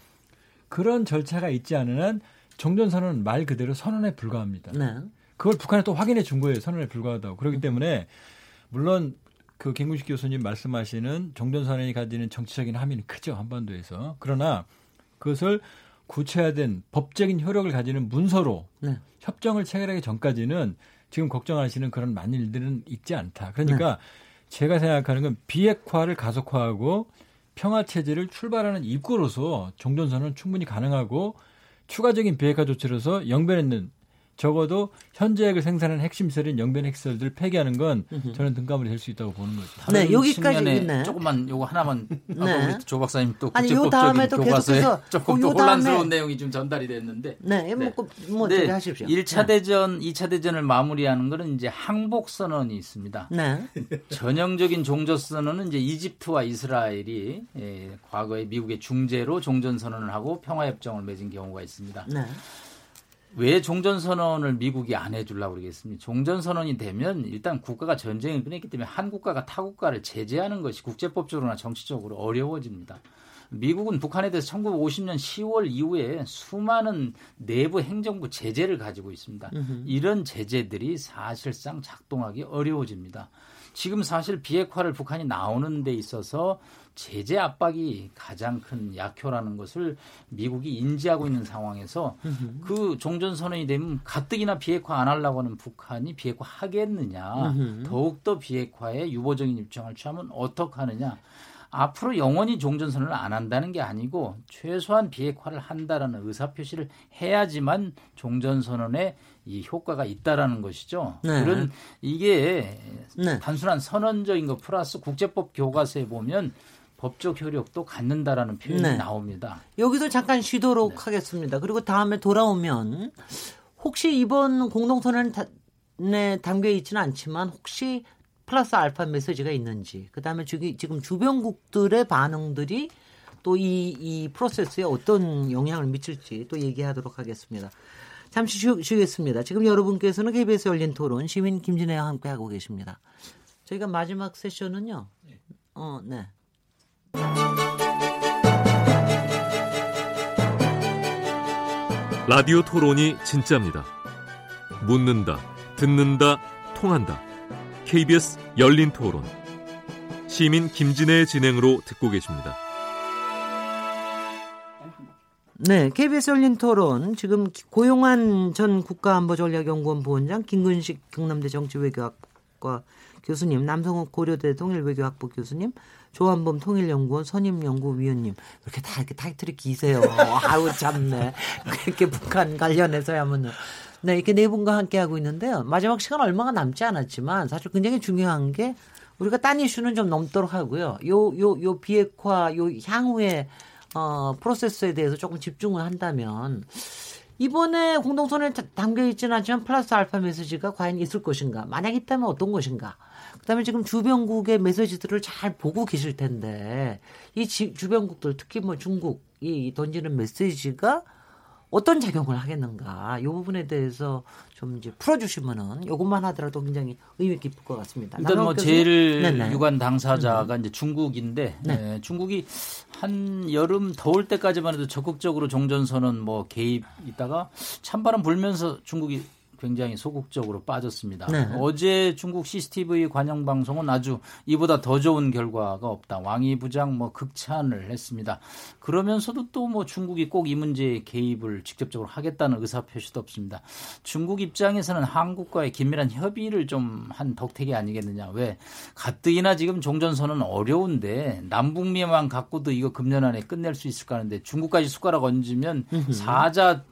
그런 절차가 있지 않은 한 종전선언은 말 그대로 선언에 불과합니다. 네. 그걸 북한에 또 확인해 준 거예요. 선언에 불과하다고. 그렇기 때문에 물론 그 김구식 교수님 말씀하시는 종전선언이 가지는 정치적인 함의는 크죠 한반도에서 그러나 그것을 구체화된 법적인 효력을 가지는 문서로 네. 협정을 체결하기 전까지는 지금 걱정하시는 그런 많은 일들은 있지 않다. 그러니까 네. 제가 생각하는 건 비핵화를 가속화하고 평화 체제를 출발하는 입구로서 종전선언은 충분히 가능하고 추가적인 비핵화 조치로서 영변했는 적어도 현재액을 생산하는 핵심 설인 영변 핵설들 폐기하는 건 저는 등가물이 될수 있다고 보는 거죠.
네, 여기까지 네. 조금만 요거 하나만 네. 우리 조 박사님 또 국제법적인 교과서에 조금 또 혼란스러운 내용이 좀 전달이 됐는데.
네, 뭐, 네. 뭐, 뭐 네. 하십시오.
1차 대전, 2차 대전을 마무리하는 거는 이제 항복 선언이 있습니다. 네. 전형적인 종전 선언은 이제 이집트와 이스라엘이 예, 과거에 미국의 중재로 종전 선언을 하고 평화 협정을 맺은 경우가 있습니다. 네. 왜 종전선언을 미국이 안 해주려고 그러겠습니까? 종전선언이 되면 일단 국가가 전쟁을 끝냈기 때문에 한 국가가 타 국가를 제재하는 것이 국제법적으로나 정치적으로 어려워집니다. 미국은 북한에 대해서 1950년 10월 이후에 수많은 내부 행정부 제재를 가지고 있습니다. 으흠. 이런 제재들이 사실상 작동하기 어려워집니다. 지금 사실 비핵화를 북한이 나오는 데 있어서 제재 압박이 가장 큰 약효라는 것을 미국이 인지하고 있는 상황에서 그 종전선언이 되면 가뜩이나 비핵화 안 하려고 하는 북한이 비핵화 하겠느냐 더욱더 비핵화에 유보적인 입장을 취하면 어떡하느냐 앞으로 영원히 종전선언을 안 한다는 게 아니고 최소한 비핵화를 한다라는 의사표시를 해야지만 종전선언에 이 효과가 있다라는 것이죠. 네. 그런 이게 네. 단순한 선언적인 것 플러스 국제법 교과서에 보면 법적 효력도 갖는다라는 표현이 네. 나옵니다.
여기서 잠깐 쉬도록 네. 하겠습니다. 그리고 다음에 돌아오면 혹시 이번 공동선언에 담겨 있지는 않지만 혹시 플러스 알파 메시지가 있는지 그다음에 지금 주변국들의 반응들이 또 이 이 프로세스에 어떤 영향을 미칠지 또 얘기하도록 하겠습니다. 잠시 쉬, 쉬겠습니다. 지금 여러분께서는 KBS 열린 토론 시민 김진애와 함께 하고 계십니다. 저희가 마지막 세션은요. 어, 네.
라디오 토론이 진짜입니다. 묻는다, 듣는다, 통한다. KBS 열린 토론. 시민 김진애의 진행으로 듣고 계십니다.
네, KBS 열린 토론 지금 고용한 전 국가안보전략연구원 부원장 김근식 경남대 정치외교학과 교수님, 남성욱 고려대 통일외교학부 교수님, 조한범 통일연구원 선임연구위원님 이렇게 다 이렇게 타이틀이 기세요. 아우 참네. 그렇게 북한 관련해서 야면은 네, 이렇게 네 분과 함께 하고 있는데요. 마지막 시간 얼마가 남지 않았지만 사실 굉장히 중요한 게 우리가 딴 이슈는 좀 넘도록 하고요. 요 요 요 비핵화 요 향후에 어 프로세스에 대해서 조금 집중을 한다면 이번에 공동선언에 담겨 있지는 않지만 플러스 알파 메시지가 과연 있을 것인가? 만약 있다면 어떤 것인가? 그다음에 지금 주변국의 메시지들을 잘 보고 계실 텐데 이 주변국들 특히 뭐 중국이 던지는 메시지가 어떤 작용을 하겠는가 이 부분에 대해서 좀 이제 풀어주시면은 이것만 하더라도 굉장히 의미 깊을 것 같습니다.
일단 뭐 제일 네네. 유관 당사자가 음. 이제 중국인데 네. 네, 중국이 한 여름 더울 때까지만 해도 적극적으로 종전선언 뭐 개입 있다가 찬바람 불면서 중국이 굉장히 소극적으로 빠졌습니다. 네. 어제 중국 CCTV 관영 방송은 아주 이보다 더 좋은 결과가 없다. 왕이 부장 뭐 극찬을 했습니다. 그러면서도 또 뭐 중국이 꼭 이 문제에 개입을 직접적으로 하겠다는 의사 표시도 없습니다. 중국 입장에서는 한국과의 긴밀한 협의를 좀 한 덕택이 아니겠느냐. 왜 가뜩이나 지금 종전선언 어려운데 남북미만 갖고도 이거 금년 안에 끝낼 수 있을까 하는데 중국까지 숟가락 얹으면 사자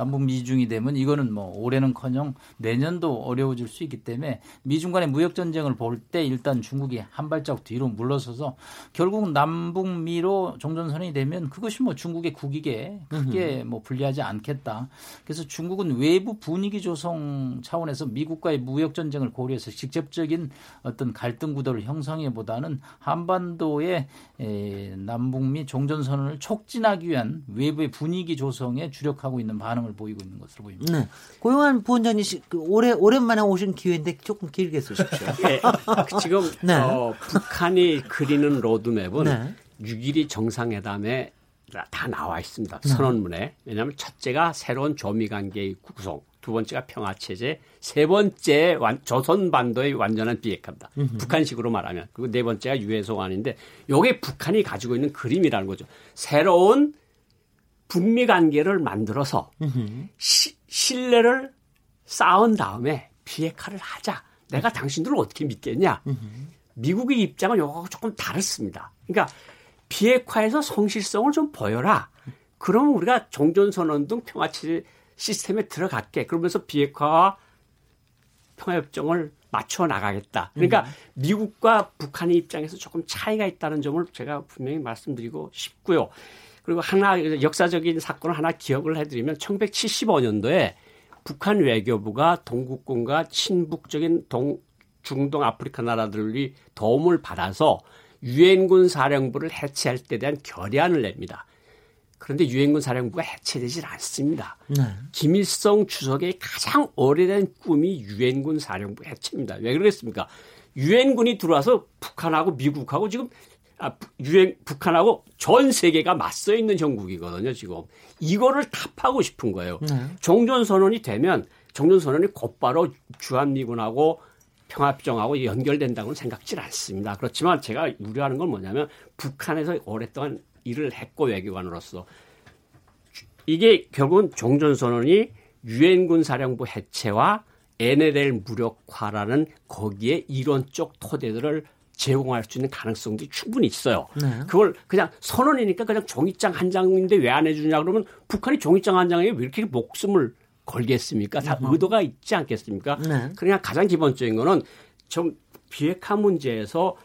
남북 미중이 되면 이거는 뭐 올해는커녕 내년도 어려워질 수 있기 때문에 미중 간의 무역 전쟁을 볼 때 일단 중국이 한 발짝 뒤로 물러서서 결국 남북 미로 종전선이 되면 그것이 뭐 중국의 국익에 크게 뭐 불리하지 않겠다. 그래서 중국은 외부 분위기 조성 차원에서 미국과의 무역 전쟁을 고려해서 직접적인 어떤 갈등 구도를 형성해보다는 한반도의 남북미 종전선언을 촉진하기 위한 외부의 분위기 조성에 주력하고 있는 반응을 모습을 보이고 있는 것으로 보입니다. 네.
고용한 부원장님 그 올해 오랜만에 오신 기회인데 조금 길게 쓰십시오. 네.
지금 네. 어, 북한이 그리는 로드맵은 네. 6.12 정상회담에 다 나와 있습니다. 네. 선언문에. 왜냐하면 첫째가 새로운 조미관계의 구성, 두 번째가 평화체제, 세 번째 완, 조선반도의 완전한 비핵화입니다. 음흠. 북한식으로 말하면. 그리고 네 번째가 유해소관인데 요게 북한이 가지고 있는 그림이라는 거죠. 새로운 북미 관계를 만들어서 시, 신뢰를 쌓은 다음에 비핵화를 하자. 내가 당신들을 어떻게 믿겠냐? 미국의 입장은 요거 조금 다릅니다. 그러니까 비핵화에서 성실성을 좀 보여라. 그러면 우리가 종전선언 등 평화체제 시스템에 들어갈게. 그러면서 비핵화와 평화협정을 맞춰 나가겠다. 그러니까 음. 미국과 북한의 입장에서 조금 차이가 있다는 점을 제가 분명히 말씀드리고 싶고요. 그리고 하나 역사적인 사건을 하나 기억을 해드리면 1975년도에 북한 외교부가 동국군과 친북적인 동, 중동 아프리카 나라들이 도움을 받아서 유엔군 사령부를 해체할 때 대한 결의안을 냅니다. 그런데 유엔군 사령부가 해체되질 않습니다. 네. 김일성 주석의 가장 오래된 꿈이 유엔군 사령부 해체입니다. 왜 그러겠습니까? 유엔군이 들어와서 북한하고 미국하고 지금 아, 유엔 북한하고 전 세계가 맞서 있는 형국이거든요. 지금 이거를 답하고 싶은 거예요. 네. 종전 선언이 되면 종전 선언이 곧바로 주한미군하고 평화협정하고 연결된다고는 생각지 않습니다. 그렇지만 제가 우려하는 건 뭐냐면 북한에서 오랫동안 일을 했고 외교관으로서 이게 결국은 종전 선언이 유엔군 사령부 해체와 NLL 무력화라는 거기에 이론적 토대들을 제공할 수 있는 가능성도 충분히 있어요. 네. 그걸 그냥 선언이니까 그냥 종이장 한 장인데 왜 안 해주냐 그러면 북한이 종이장 한 장에 왜 이렇게 목숨을 걸겠습니까? 다 의도가 있지 않겠습니까? 네. 그냥 가장 기본적인 거는 좀 비핵화 문제에서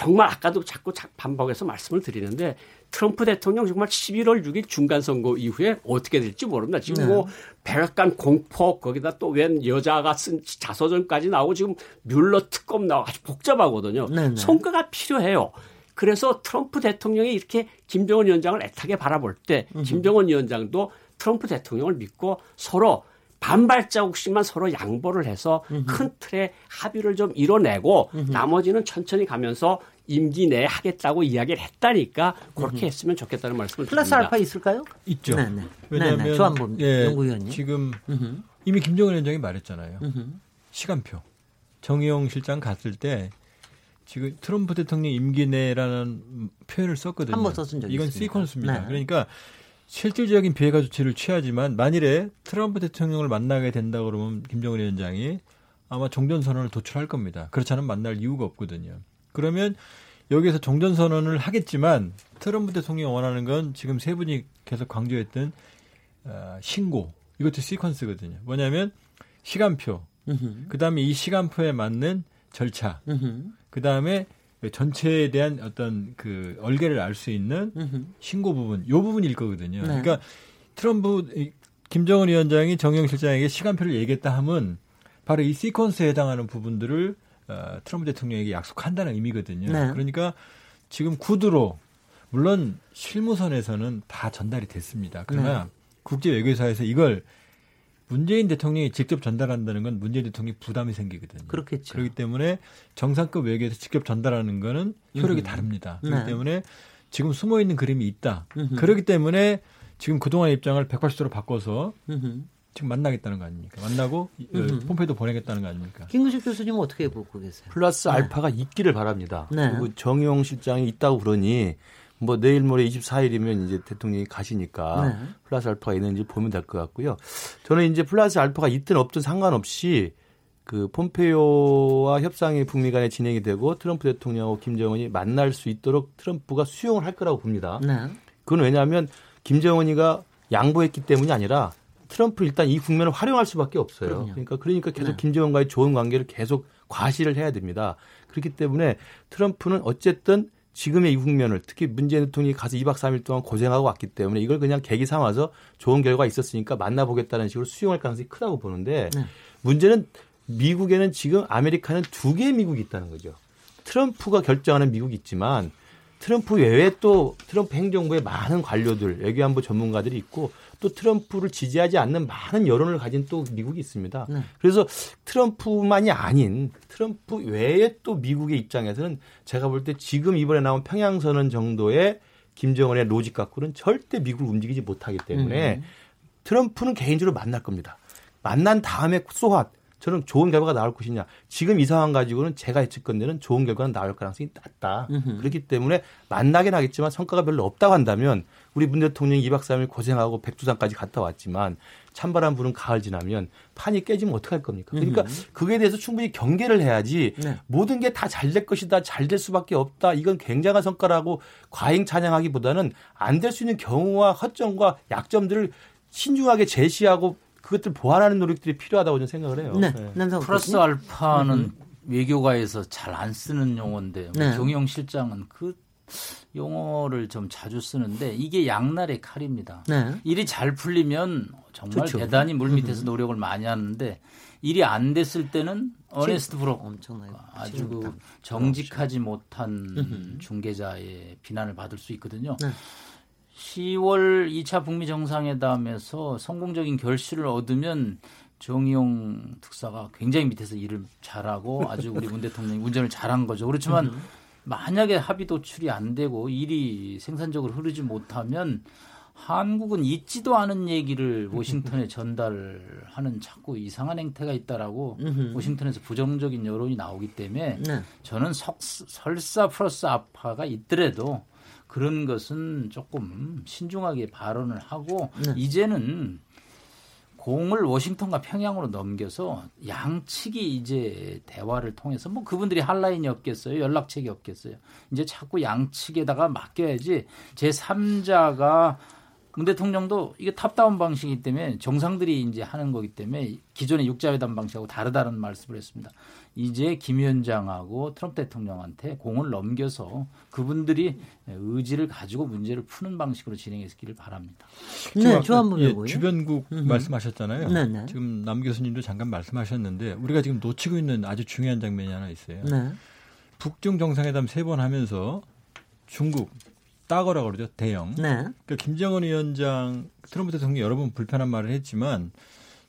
정말 아까도 자꾸 반복해서 말씀을 드리는데 트럼프 대통령 정말 11월 6일 중간 선거 이후에 어떻게 될지 모릅니다. 지금 네. 뭐 백악관 공포 거기다 또 웬 여자가 쓴 자서전까지 나오고 지금 뮬러 특검 나오고 아주 복잡하거든요. 네, 네. 성과가 필요해요. 그래서 트럼프 대통령이 이렇게 김정은 위원장을 애타게 바라볼 때 김정은 위원장도 트럼프 대통령을 믿고 서로 반발 자국씩만 서로 양보를 해서 음흠. 큰 틀의 합의를 좀 이뤄내고 음흠. 나머지는 천천히 가면서 임기 내에 하겠다고 이야기를 했다니까 그렇게 음흠. 했으면 좋겠다는 말씀을
플러스
드립니다.
알파 있을까요?
있죠. 네네.
네. 왜냐하면 네네. 조한범 예, 연구위원님
지금 이미 김정은 위원장이 말했잖아요. 시간표. 정의용 실장 갔을 때 지금 트럼프 대통령 임기 내라는 표현을 썼거든요.
한 번 썼은 적이
이건
있습니다.
시퀀스입니다. 네. 그러니까 실질적인 비핵화 조치를 취하지만 만일에 트럼프 대통령을 만나게 된다 그러면 김정은 위원장이 아마 종전 선언을 도출할 겁니다. 그렇지 않으면 만날 이유가 없거든요. 그러면 여기서 종전 선언을 하겠지만 트럼프 대통령이 원하는 건 지금 세 분이 계속 강조했던 어, 신고 이것도 시퀀스거든요. 뭐냐면 시간표, 그 다음에 이 시간표에 맞는 절차, 그 다음에 전체에 대한 어떤 그 얼개를 알 수 있는 신고 부분, 요 부분일 거거든요. 네. 그러니까 트럼프 김정은 위원장이 정영 실장에게 시간표를 얘기했다 하면 바로 이 시퀀스에 해당하는 부분들을 어, 트럼프 대통령에게 약속한다는 의미거든요. 네. 그러니까 지금 구두로 물론 실무선에서는 다 전달이 됐습니다. 그러나 네. 국제 외교사에서 이걸 문재인 대통령이 직접 전달한다는 건 문재인 대통령이 부담이 생기거든요.
그렇겠죠.
그렇기 때문에 정상급 외교에서 직접 전달하는 거는 효력이 음. 다릅니다. 그렇기 네. 때문에 지금 숨어 있는 그림이 있다. 음흠. 그렇기 때문에 지금 그동안 입장을 180도로 바꿔서 음흠. 지금 만나겠다는 거 아닙니까? 만나고 음흠. 폼페이도 보내겠다는 거 아닙니까?
김근식 교수님은 어떻게 보고 계세요?
플러스 네. 알파가 있기를 바랍니다. 네. 그리고 정용 실장이 있다고 그러니 뭐 내일 모레 24일이면 이제 대통령이 가시니까 네. 플러스 알파가 있는지 보면 될 것 같고요. 저는 이제 플러스 알파가 있든 없든 상관없이 그 폼페이오와 협상이 북미 간에 진행이 되고 트럼프 대통령하고 김정은이 만날 수 있도록 트럼프가 수용을 할 거라고 봅니다. 네. 그건 왜냐하면 김정은이가 양보했기 때문이 아니라 트럼프 일단 이 국면을 활용할 수밖에 없어요. 그럼요. 그러니까 그러니까 계속 네. 김정은과의 좋은 관계를 계속 과시를 해야 됩니다. 그렇기 때문에 트럼프는 어쨌든 지금의 이 국면을 특히 문재인 대통령이 가서 2박 3일 동안 고생하고 왔기 때문에 이걸 그냥 계기 삼아서 좋은 결과 있었으니까 만나보겠다는 식으로 수용할 가능성이 크다고 보는데 네. 문제는 미국에는 지금 아메리카는 두 개의 미국이 있다는 거죠. 트럼프가 결정하는 미국이 있지만 트럼프 외에 또 트럼프 행정부의 많은 관료들, 외교안보 전문가들이 있고 또 트럼프를 지지하지 않는 많은 여론을 가진 또 미국이 있습니다. 네. 그래서 트럼프만이 아닌 트럼프 외에 또 미국의 입장에서는 제가 볼 때 지금 이번에 나온 평양선언 정도의 김정은의 로직 갖고는 절대 미국을 움직이지 못하기 때문에 음. 트럼프는 개인적으로 만날 겁니다. 만난 다음에 소화 저는 좋은 결과가 나올 것이냐. 지금 이 상황 가지고는 제가 예측 건데는 좋은 결과는 나올 가능성이 낮다. 으흠. 그렇기 때문에 만나긴 하겠지만 성과가 별로 없다고 한다면 우리 문 대통령이 2박 3일 고생하고 백두산까지 갔다 왔지만 찬바람 부는 가을 지나면 판이 깨지면 어떡할 겁니까? 그러니까. 그거에 대해서 충분히 경계를 해야지 네. 모든 게 다 잘 될 것이다. 잘 될 수밖에 없다. 이건 굉장한 성과라고 과잉 찬양하기보다는 안 될 수 있는 경우와 허점과 약점들을 신중하게 제시하고 그것들 보완하는 노력들이 필요하다고 저는 생각을 해요. 네.
네. 플러스 알파는 음. 외교가에서 잘 안 쓰는 용어인데 네. 경영 실장은 그 용어를 좀 자주 쓰는데 이게 양날의 칼입니다. 네. 일이 잘 풀리면 정말 좋죠. 대단히 물밑에서 음. 노력을 많이 하는데 일이 안 됐을 때는 어네스트 브로 엄청나요. 아주 그 정직하지 못한 중개자의 비난을 받을 수 있거든요. 네. 10월 2차 북미 정상회담에서 성공적인 결실을 얻으면 정의용 특사가 굉장히 밑에서 일을 잘하고 아주 우리 문 대통령이 운전을 잘한 거죠. 그렇지만 만약에 합의 도출이 안 되고 일이 생산적으로 흐르지 못하면 한국은 있지도 않은 얘기를 워싱턴에 전달하는 자꾸 이상한 행태가 있다라고 워싱턴에서 부정적인 여론이 나오기 때문에 네. 저는 석, 설사 플러스 알파가 있더라도 그런 것은 조금 신중하게 발언을 하고 네. 이제는 공을 워싱턴과 평양으로 넘겨서 양측이 이제 대화를 통해서 뭐 그분들이 할 라인이 없겠어요. 연락책이 없겠어요. 이제 자꾸 양측에다가 맡겨야지 제3자가 문 대통령도 이게 top-down 방식이기 때문에 정상들이 이제 하는 거기 때문에 기존의 육자회담 방식하고 다르다는 말씀을 했습니다. 이제 김 위원장하고 트럼프 대통령한테 공을 넘겨서 그분들이 의지를 가지고 문제를 푸는 방식으로 진행했기를 바랍니다.
네, 조한문 예,
주변국 음흠. 말씀하셨잖아요. 네네. 네. 지금 남 교수님도 잠깐 말씀하셨는데 우리가 지금 놓치고 있는 아주 중요한 장면이 하나 있어요. 네. 북중 정상회담 세 번 하면서 중국, 따거라 그러죠 대형. 네. 그러니까 김정은 위원장 트럼프 대통령이 여러 번 불편한 말을 했지만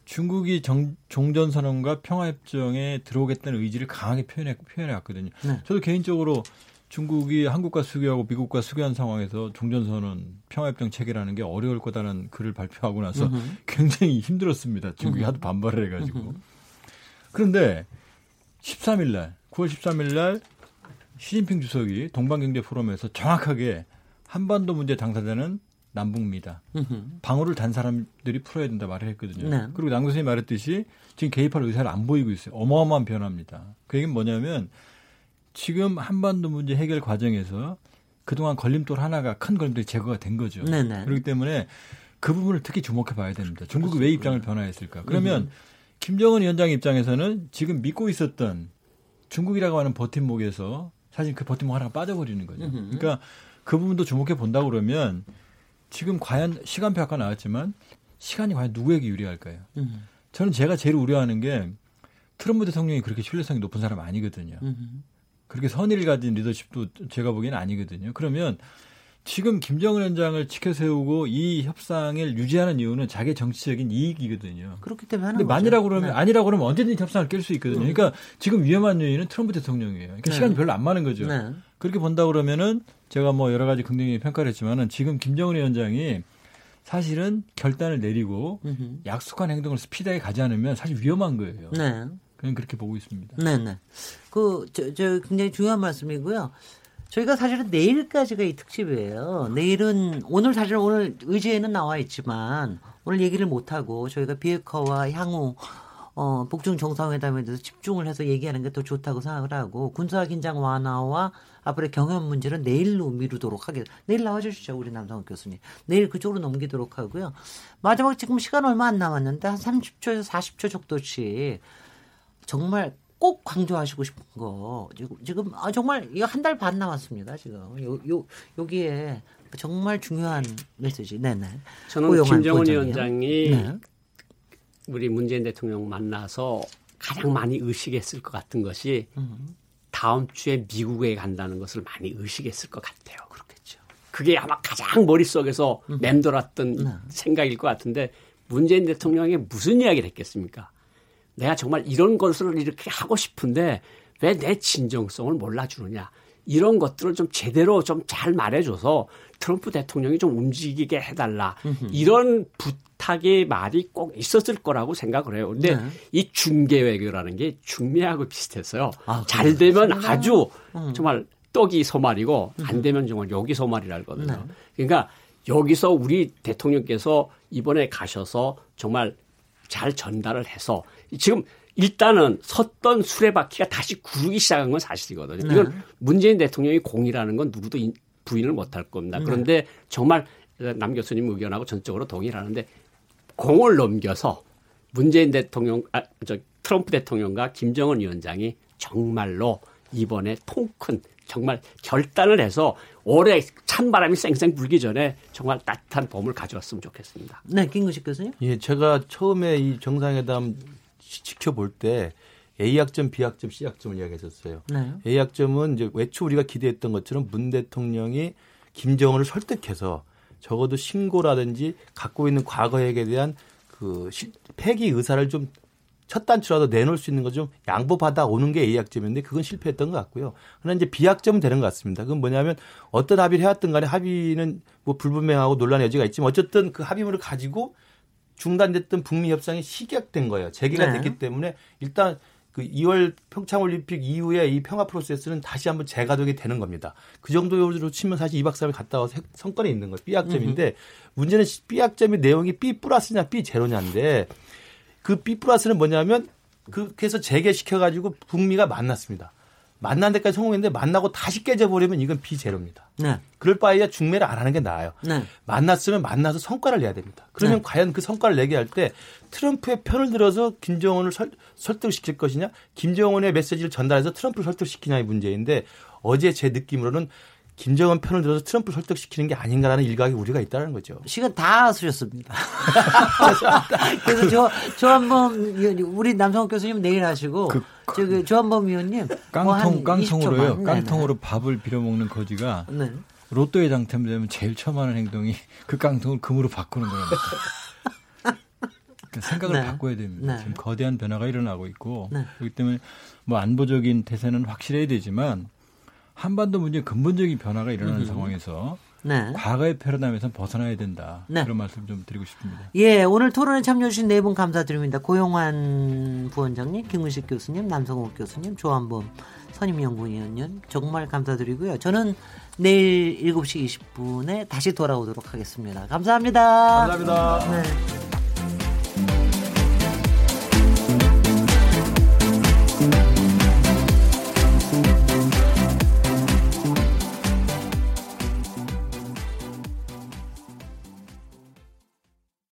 중국이 정, 종전선언과 평화협정에 들어오겠다는 의지를 강하게 표현해 표현해 왔거든요. 네. 저도 개인적으로 중국이 한국과 수교하고 미국과 수교한 상황에서 종전선언 평화협정 체결하는 게 어려울 거다는 글을 발표하고 나서 음흠. 굉장히 힘들었습니다. 중국이 음흠. 하도 반발을 해가지고. 음흠. 그런데 13일 날, 9월 13일 날 시진핑 주석이 동방경제 포럼에서 정확하게 한반도 문제 당사자는 남북미다. 방어를 단 사람들이 풀어야 된다 말을 했거든요. 네. 그리고 남 교수님이 말했듯이 지금 개입할 의사를 안 보이고 있어요. 어마어마한 변화입니다. 그 얘기는 뭐냐면 지금 한반도 문제 해결 과정에서 그동안 걸림돌 하나가 큰 걸림돌이 제거가 된 거죠. 네네. 네. 그렇기 때문에 그 부분을 특히 주목해 봐야 됩니다. 중국이 왜 입장을 변화했을까? 그러면 김정은 위원장 입장에서는 지금 믿고 있었던 중국이라고 하는 버팀목에서 사실 그 버팀목 하나가 빠져버리는 거죠. 그러니까 그 부분도 주목해 본다 그러면 지금 과연 시간표 아까 나왔지만 시간이 과연 누구에게 유리할까요? 음. 저는 제가 제일 우려하는 게 트럼프 대통령이 그렇게 신뢰성이 높은 사람 아니거든요. 음. 그렇게 선의를 가진 리더십도 제가 보기에는 아니거든요. 그러면 지금 김정은 위원장을 지켜 세우고 이 협상을 유지하는 이유는 자기 정치적인 이익이거든요.
그렇기 때문에
하는 근데 만이라고 그러면 네. 아니라고 그러면 언제든지 협상을 깰 수 있거든요. 음. 그러니까 지금 위험한 요인은 트럼프 대통령이에요. 그러니까 네. 시간이 별로 안 많은 거죠. 네. 그렇게 본다 그러면은 제가 뭐 여러 가지 긍정적인 평가를 했지만은 지금 김정은 위원장이 사실은 결단을 내리고 음흠. 약속한 행동을 스피드하게 가지 않으면 사실 위험한 거예요. 네. 그냥 그렇게 보고 있습니다.
네, 네. 그, 저, 저 굉장히 중요한 말씀이고요. 저희가 사실은 내일까지가 이 특집이에요. 내일은 오늘 사실 오늘 의제에는 나와 있지만 오늘 얘기를 못 하고 저희가 비핵화와 향후 어, 북중 정상회담에 대해서 집중을 해서 얘기하는 게 더 좋다고 생각을 하고 군사 긴장 완화와 앞으로의 경험 문제는 내일로 미루도록 하겠습니다. 내일 나와주시죠, 우리 남성욱 교수님. 내일 그쪽으로 넘기도록 하고요. 마지막 지금 시간 얼마 안 남았는데 한 30초에서 40초 정도씩 정말 꼭 강조하시고 싶은 거 지금 아 정말 이거 한 달 반 남았습니다 지금 요, 요 여기에 정말 중요한 메시지 네네
저는 김정은 위원장이 네. 우리 문재인 대통령 만나서 가장 많이 의식했을 것 같은 것이 음. 다음 주에 미국에 간다는 것을 많이 의식했을 것 같아요.
그렇겠죠.
그게 아마 가장 머릿속에서 음. 맴돌았던 네. 생각일 것 같은데 문재인 대통령이 무슨 이야기를 했겠습니까? 내가 정말 이런 것을 이렇게 하고 싶은데 왜 내 진정성을 몰라주느냐. 이런 것들을 좀 제대로 좀 잘 말해줘서 트럼프 대통령이 좀 움직이게 해달라. 이런 부탁의 말이 꼭 있었을 거라고 생각을 해요. 근데 네. 이 중계 외교라는 게 중매하고 비슷해서요. 아, 잘 되면 아주 음. 정말 떡이 소말이고 안 되면 정말 여기 소말이라 하거든요. 네. 그러니까 여기서 우리 대통령께서 이번에 가셔서 정말 잘 전달을 해서 지금 일단은 섰던 수레바퀴가 다시 구르기 시작한 건 사실이거든요. 네. 이건 문재인 대통령이 공이라는 건 누구도 부인을 못할 겁니다. 네. 그런데 정말 남 교수님 의견하고 전적으로 동의를 하는데 공을 넘겨서 문재인 대통령, 아, 저 트럼프 대통령과 김정은 위원장이 정말로 이번에 통큰 정말 결단을 해서 올해 찬바람이 쌩쌩 불기 전에 정말 따뜻한 봄을 가져왔으면 좋겠습니다.
네, 김구식 교수님.
예, 제가 처음에 이 정상회담 지켜볼 때 A학점, B학점, C학점을 이야기했었어요. 네. A학점은 이제 외초 우리가 기대했던 것처럼 문 대통령이 김정은을 설득해서 적어도 신고라든지 갖고 있는 과거 핵에 대한 그 폐기 의사를 좀 첫 단추라도 내놓을 수 있는 거 좀 양보받아 오는 게 A 약점인데 그건 실패했던 것 같고요. 그러나 이제 B 약점은 되는 것 같습니다. 그건 뭐냐면 어떤 합의를 해왔든 간에 합의는 뭐 불분명하고 논란의 여지가 있지만 어쨌든 그 합의문을 가지고 중단됐던 북미 협상이 식약된 거예요. 재개가 네. 됐기 때문에 일단 그 2월 평창올림픽 이후에 이 평화 프로세스는 다시 한번 재가동이 되는 겁니다. 그 정도로 치면 사실 2박 3일 갔다 와서 성과이 있는 거예요. B약점인데 문제는 B약점의 내용이 B 플러스냐 B 제로냐인데 그 B 플러스는 뭐냐면 그 그래서 재개시켜 가지고 북미가 만났습니다. 만난 데까지 성공했는데 만나고 다시 깨져버리면 이건 비제로입니다. 네. 그럴 바에야 중매를 안 하는 게 나아요. 네. 만났으면 만나서 성과를 내야 됩니다. 그러면 네. 과연 그 성과를 내게 할 때 트럼프의 편을 들어서 김정은을 설, 설득시킬 것이냐, 김정은의 메시지를 전달해서 트럼프를 설득시키냐의 문제인데 어제 제 느낌으로는 김정은 편을 들어서 트럼프 설득시키는 게 아닌가라는 일각의 우려가 있다는 거죠.
시간 다 쓰셨습니다. 그래서 저, 저 한번 우리 남성욱 교수님 내일 하시고 그, 저기 조한범 위원님
뭐 깡통 뭐 깡통으로요. 깡통으로 밥을 빌어먹는 거지가 네. 로또에 당첨되면 제일 처음 하는 행동이 그 깡통을 금으로 바꾸는 겁니다. 그러니까 생각을 네. 바꿔야 됩니다. 네. 지금 거대한 변화가 일어나고 있고 네. 그렇기 때문에 뭐 안보적인 태세는 확실해야 되지만 한반도 문제 근본적인 변화가 일어나는 음. 상황에서 네. 과거의 패러다임에서 벗어나야 된다. 네. 그런 말씀 좀 드리고 싶습니다.
예, 오늘 토론에 참여해주신 네 분 감사드립니다. 고용환 부원장님, 김은식 교수님, 남성욱 교수님, 조한범 선임연구위원님 정말 감사드리고요. 저는 내일 7시 20분에 다시 돌아오도록 하겠습니다. 감사합니다.
감사합니다. 네.